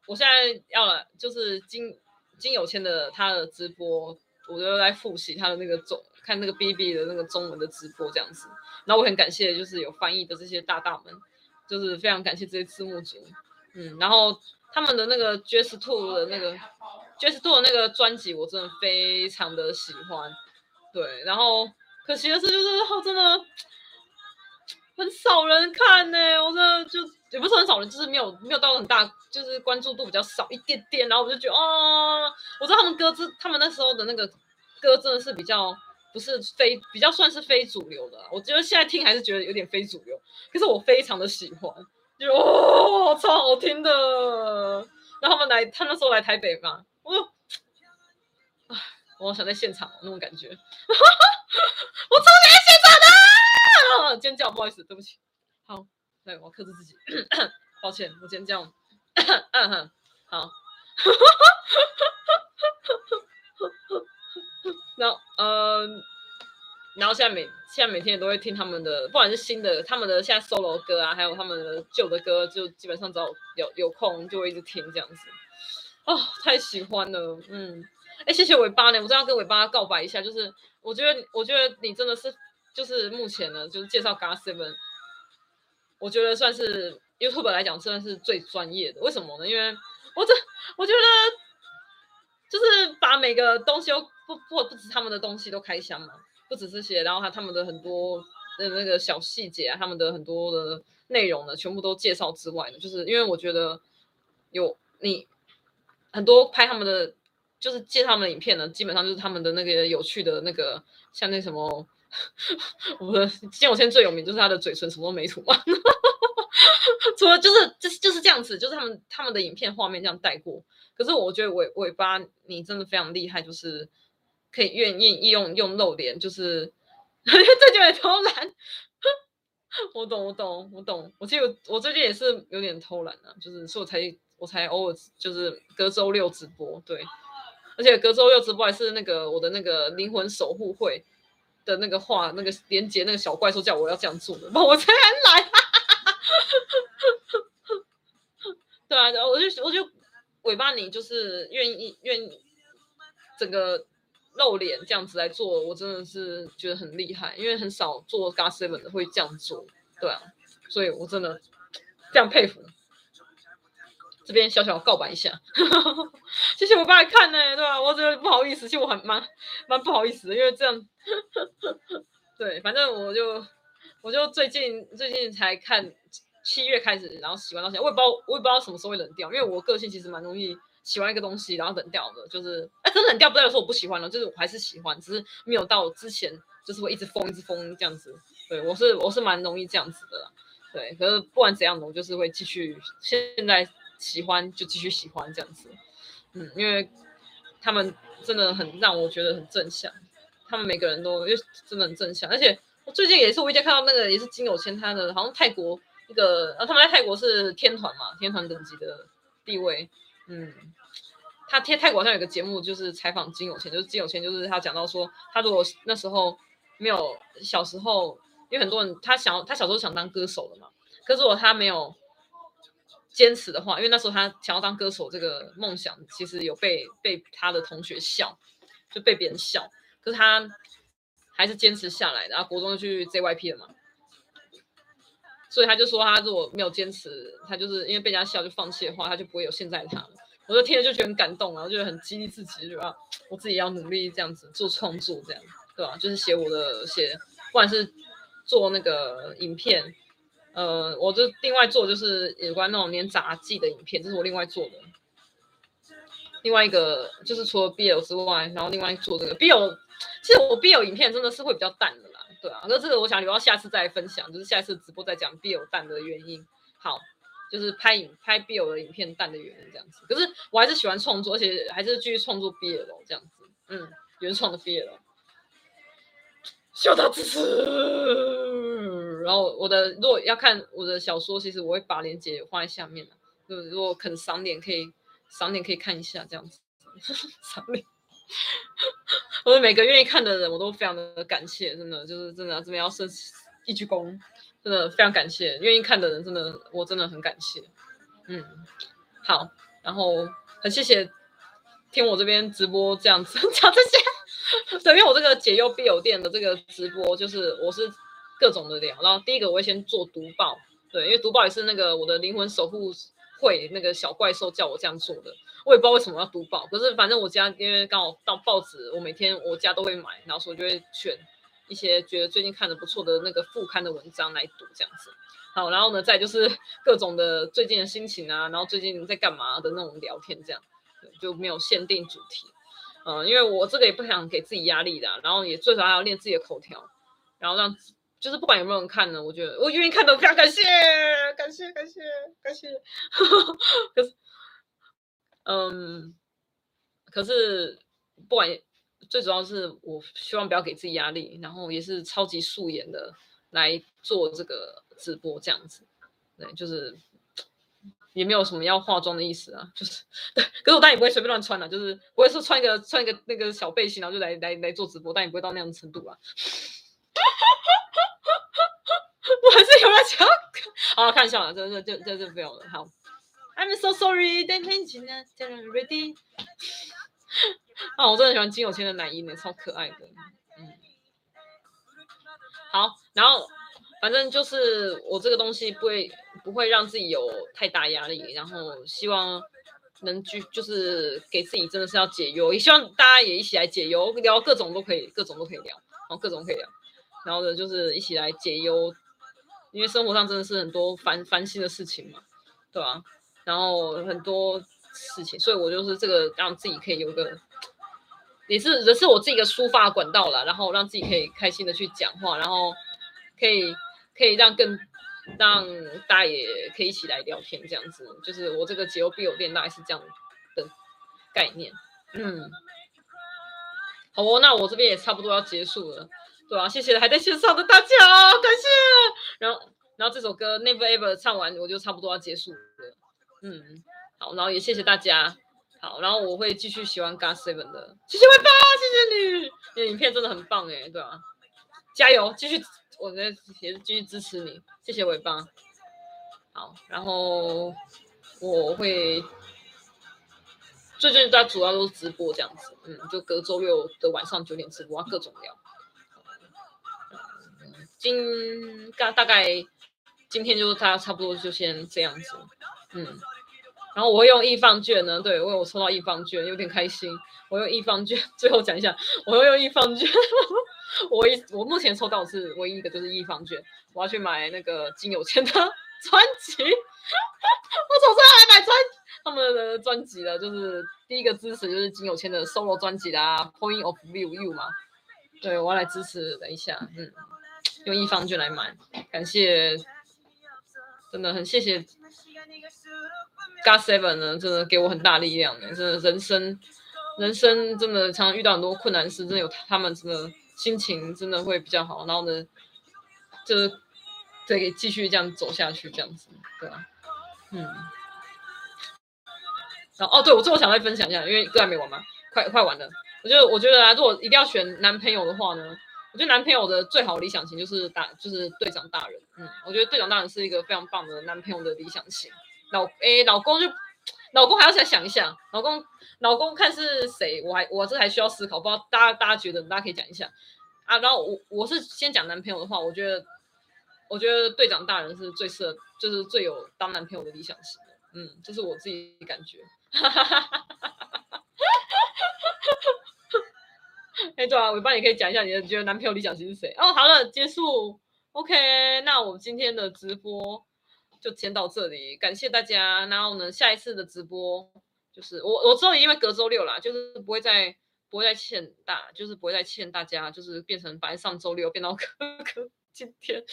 我现在要了，就是金金有谦的他的直播，我就来复习他的那个中，看那个 B B 的那个中文的直播这样子。然后我很感谢，就是有翻译的这些大大们，就是非常感谢这些字幕组，嗯，然后他们的那个 Jazz Two 的那个 Jazz Two 的那个专辑，我真的非常的喜欢，对，然后可惜的是，就是后真的。很少人看呢、我真的就也不是很少人，就是没有没有到很大，就是关注度比较少一点点。然后我就觉得，哦，我知道他们歌，是他们那时候的那个歌真的是比较不是非比较算是非主流的。我觉得现在听还是觉得有点非主流，可是我非常的喜欢，就哦超好听的。然后他们来，他那时候来台北嘛，我就唉，我想在现场那种感觉，我出现现场了，尖叫，不好意思，对不起。好，来，我克制自己，抱歉，我尖叫。嗯哼，好。然后，嗯。然后现在每现在每天也都会听他们的，不管是新的他们的现在 solo 歌啊，还有他们的旧的歌，就基本上只要有有空就会一直听这样子。哦，太喜欢了，嗯，哎，谢谢尾巴呢，我真要跟尾巴告白一下，就是我觉得我觉得你真的是就是目前呢，就是介绍 GOT7，我觉得算是 YouTube 来讲算是最专业的。为什么呢？因为我这我觉得就是把每个东西都不不不止他们的东西都开箱嘛。不止这些，然后还他们的很多的那个小细节啊，他们的很多的内容呢，全部都介绍之外呢，就是因为我觉得有你很多拍他们的，就是介绍他们的影片呢，基本上就是他们的那个有趣的那个，像那什么，我的金有谦最有名就是他的嘴唇什么都没涂嘛，除了就是就是就是这样子，就是他们他们的影片画面这样带过。可是我觉得尾尾巴你真的非常厉害，就是。可以愿意用用露脸，就是 这就有点偷懒。我懂，我懂，我懂。我记得我最近也是有点偷懒啊，就是所以我才我才偶尔就是隔周六直播，对。而且隔周六直播还是那个我的那个灵魂守护会的那个话那个连接那个小怪兽叫我要这样做的，我才来。对啊，然后我就我就尾巴你就是愿意愿意整个。露脸这样子来做，我真的是觉得很厉害，因为很少做 Gas Seven 的会这样做，对啊，所以我真的非常佩服。这边小小告白一下，谢谢我爸来看呢，对吧、我觉得不好意思，其实我很蛮蛮不好意思的，因为这样，对，反正我就我就最近最近才看七月开始，然后喜欢到现在，我也不知道我也不知道什么时候会冷掉，因为我个性其实蛮容易。喜欢一个东西，然后冷掉的，就是哎，真冷掉不代表说我不喜欢了，就是我还是喜欢，只是没有到之前就是会一直疯一直疯这样子。对，我是我是蛮容易这样子的啦，对。可是不管怎样，我就是会继续现在喜欢就继续喜欢这样子。嗯，因为他们真的很让我觉得很正向，他们每个人都又真的很正向，而且我最近也是无意间看到那个也是金有谦他的，好像泰国一个，啊，他们在泰国是天团嘛，天团等级的地位，嗯。他贴泰国好像有个节目，就是采访金有谦，就是金有谦，就是他讲到说，他如果那时候没有小时候，因为很多人他想他小时候想当歌手的嘛，可是如果他没有坚持的话，因为那时候他想要当歌手这个梦想，其实有被被他的同学笑，就被别人笑，可是他还是坚持下来，然后国中就去 JYP 了嘛，所以他就说他如果没有坚持，他就是因为被人家笑就放弃的话，他就不会有现在的他。我就听了就觉得很感动然后就很激励自己，对吧？我自己要努力这样子做创作，这样对吧？就是写我的写，不管是做那个影片，呃，我就另外做就是有关那种年杂技的影片，这是我另外做的。另外一个就是除了 BL 之外，然后另外做这个 BL，其实我 BL 影片真的是会比较淡的啦，对啊。那这个我想留到下次再分享，就是下次直播再讲 BL 淡的原因。好。就是拍影拍 BL 的影片淡的原因这样子，可是我还是喜欢创作，而且还是继续创作 BL 这样子，嗯，原创的 BL，需要他支持。然后我的如果要看我的小说，其实我会把链接放在下面的，就是如果肯赏脸可以赏脸可以看一下这样子，赏脸。我的每个愿意看的人，我都非常的感谢，真的就是真的这边要设一鞠躬。真的非常感谢愿意看的人，真的我真的很感谢。嗯，好，然后很谢谢听我这边直播这样子讲这些。对，因为我这个解忧必有店的这个直播，就是我是各种的聊。然后第一个我会先做读报，对，因为读报也是那个我的灵魂守护会那个小怪兽叫我这样做的。我也不知道为什么要读报，可是反正我家因为刚好到报纸，我每天我家都会买，然后所以就会选。一些觉得最近看的不错的那个副刊的文章来读这样子，好，然后呢，再就是 各种的最近的心情啊，然后最近在干嘛的那种聊天这样，就没有限定主题，嗯，因为我这个也不想给自己压力的，然后也最少还要练自己的口条，然后让就是不管有没有人看呢，我觉得我愿意看的非常感谢，感谢感谢感谢，可是，嗯，可是。不管最主要是我希望不要给自己压力，然后也是超级素颜的来做这个直播这样子，对，就是也没有什么要化妆的意思啊，就是对，可是我当然也不会随便乱穿了，就是不会说穿一个穿一个那个小背心然后就来来来做直播，但也不会到那样的程度啊。我还是有要讲，好看笑了，这这这这这不用了，好。I'm so sorry，等等，请呢，ready。啊，我真的喜欢金有谦的男音呢，超可爱的。嗯，好，然后反正就是我这个东西不会不会让自己有太大压力，然后希望能去就是给自己真的是要解忧，也希望大家也一起来解忧，聊各种都可以，各种都可以聊，然后各种可以聊，然后呢就是一起来解忧，因为生活上真的是很多烦烦心的事情嘛，对吧？然后很多事情，所以我就是这个让自己可以有个，也是也是我自己的抒发管道了，然后让自己可以开心的去讲话，然后可以可以让更让大家也可以一起来聊天，这样子，就是我这个解忧必有练大概是这样的概念，嗯，好哦，那我这边也差不多要结束了，对啊，谢谢还在线上的大家，感谢，然后然后这首歌 Never Ever 唱完，我就差不多要结束了。嗯，好，然后也谢谢大家，好，然后我会继续喜欢 GOT7 的，谢谢尾巴，谢谢你，你的影片真的很棒哎，对啊，加油，继续，我在也是继续支持你，谢谢尾巴，好，然后我会最近大家主要都是直播这样子，嗯，就隔周六的晚上九点直播，各种聊，今大大概今天就大家差不多就先这样子。嗯，然后我会用易放券呢，对，为我抽到易放券，有点开心。我用易放券，最后讲一下，我会用易放券。我一我目前抽到的是唯一一个就是易放券，我要去买那个金有谦的 专辑。我总算来买专他们的专辑了，就是第一个支持就是金有谦的 solo 专辑啦，，Point of View You 嘛。对，我要来支持，等一下，嗯，用易放券来买，感谢，真的很谢谢。GOT7 呢，真的给我很大力量呢，真的人生，人生真的常常遇到很多困难事，真的有他们，真的心情真的会比较好，然后呢，就是对，继续这样走下去，这样子，对啊，嗯，然后哦，对，我最后想再分享一下，因为歌还没完嘛，快快完了，我觉得我觉得啊，如果一定要选男朋友的话呢，我觉得男朋友的最好理想型就是大，就是队长大人，嗯，我觉得队长大人是一个非常棒的男朋友的理想型。老诶，老公就，老公还要再想一想，老公，老公看是谁，我还我这还需要思考，不知道大家大家觉得，大家可以讲一下啊。然后我我是先讲男朋友的话，我觉得我觉得队长大人是最适合，就是最有当男朋友的理想型的，嗯，这是我自己感觉。哈哈哈哈哈哈！哎，对啊，尾巴也可以讲一下你的，觉得男朋友理想型是谁？哦，好了，结束。OK，那我们今天的直播。就先到这里，感谢大家。然后呢，下一次的直播就是我我之后因为隔周六啦，就是不会再不会再欠大，就是不会再欠大家，就是变成本来上周六变到 哥哥今天。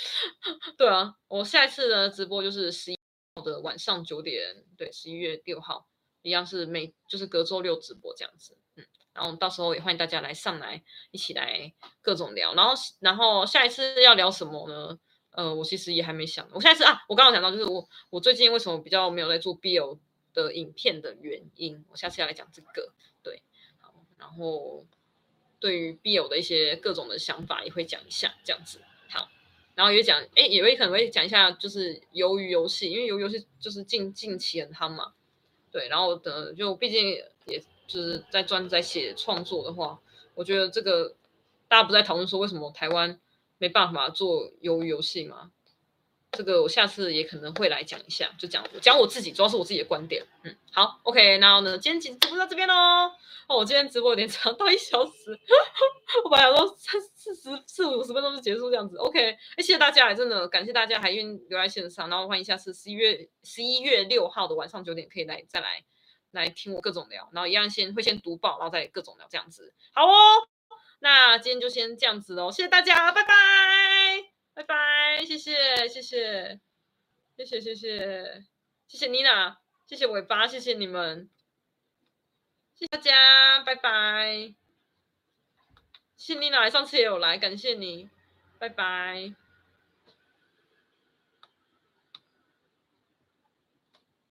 对啊，我下一次的直播就是十一号的晚上九点，对，十一月六号一样是每就是隔周六直播这样子，嗯，然后到时候也欢迎大家来上来一起来各种聊。然后然后下一次要聊什么呢？呃，我其实也还没想。我下次啊，我刚刚讲到就是我我最近为什么比较没有在做 BL 的影片的原因，我下次要来讲这个。对，好，然后对于 BL 的一些各种的想法也会讲一下，这样子。好，然后也讲，哎，也会可能会讲一下，就是鱿鱼游戏，因为鱿鱼游戏就是近近期很夯嘛。对，然后的就毕竟也就是在专在写创作的话，我觉得这个大家不在讨论说为什么台湾。没办法做鱿鱼游戏嘛？这个我下次也可能会来讲一下，就讲讲我自己，主要是我自己的观点。嗯，好，OK，然后呢，今天直播到这边喽。哦，我今天直播有点长，到一小时，我本来想说三四十四五十分钟就结束这样子。OK，哎，谢谢大家，真的感谢大家还愿意留在线上，然后欢迎下次十一月十一月六号的晚上九点可以来再来来听我各种聊，然后一样先会先读报，然后再各种聊这样子。好哦。那今天就先这样子喽，谢谢大家，拜拜，拜拜，谢谢，谢谢，谢谢，谢谢，谢谢妮娜，谢谢尾巴，谢谢你们。谢谢大家，拜拜。谢谢妮娜，上次也有来，感谢你，拜拜。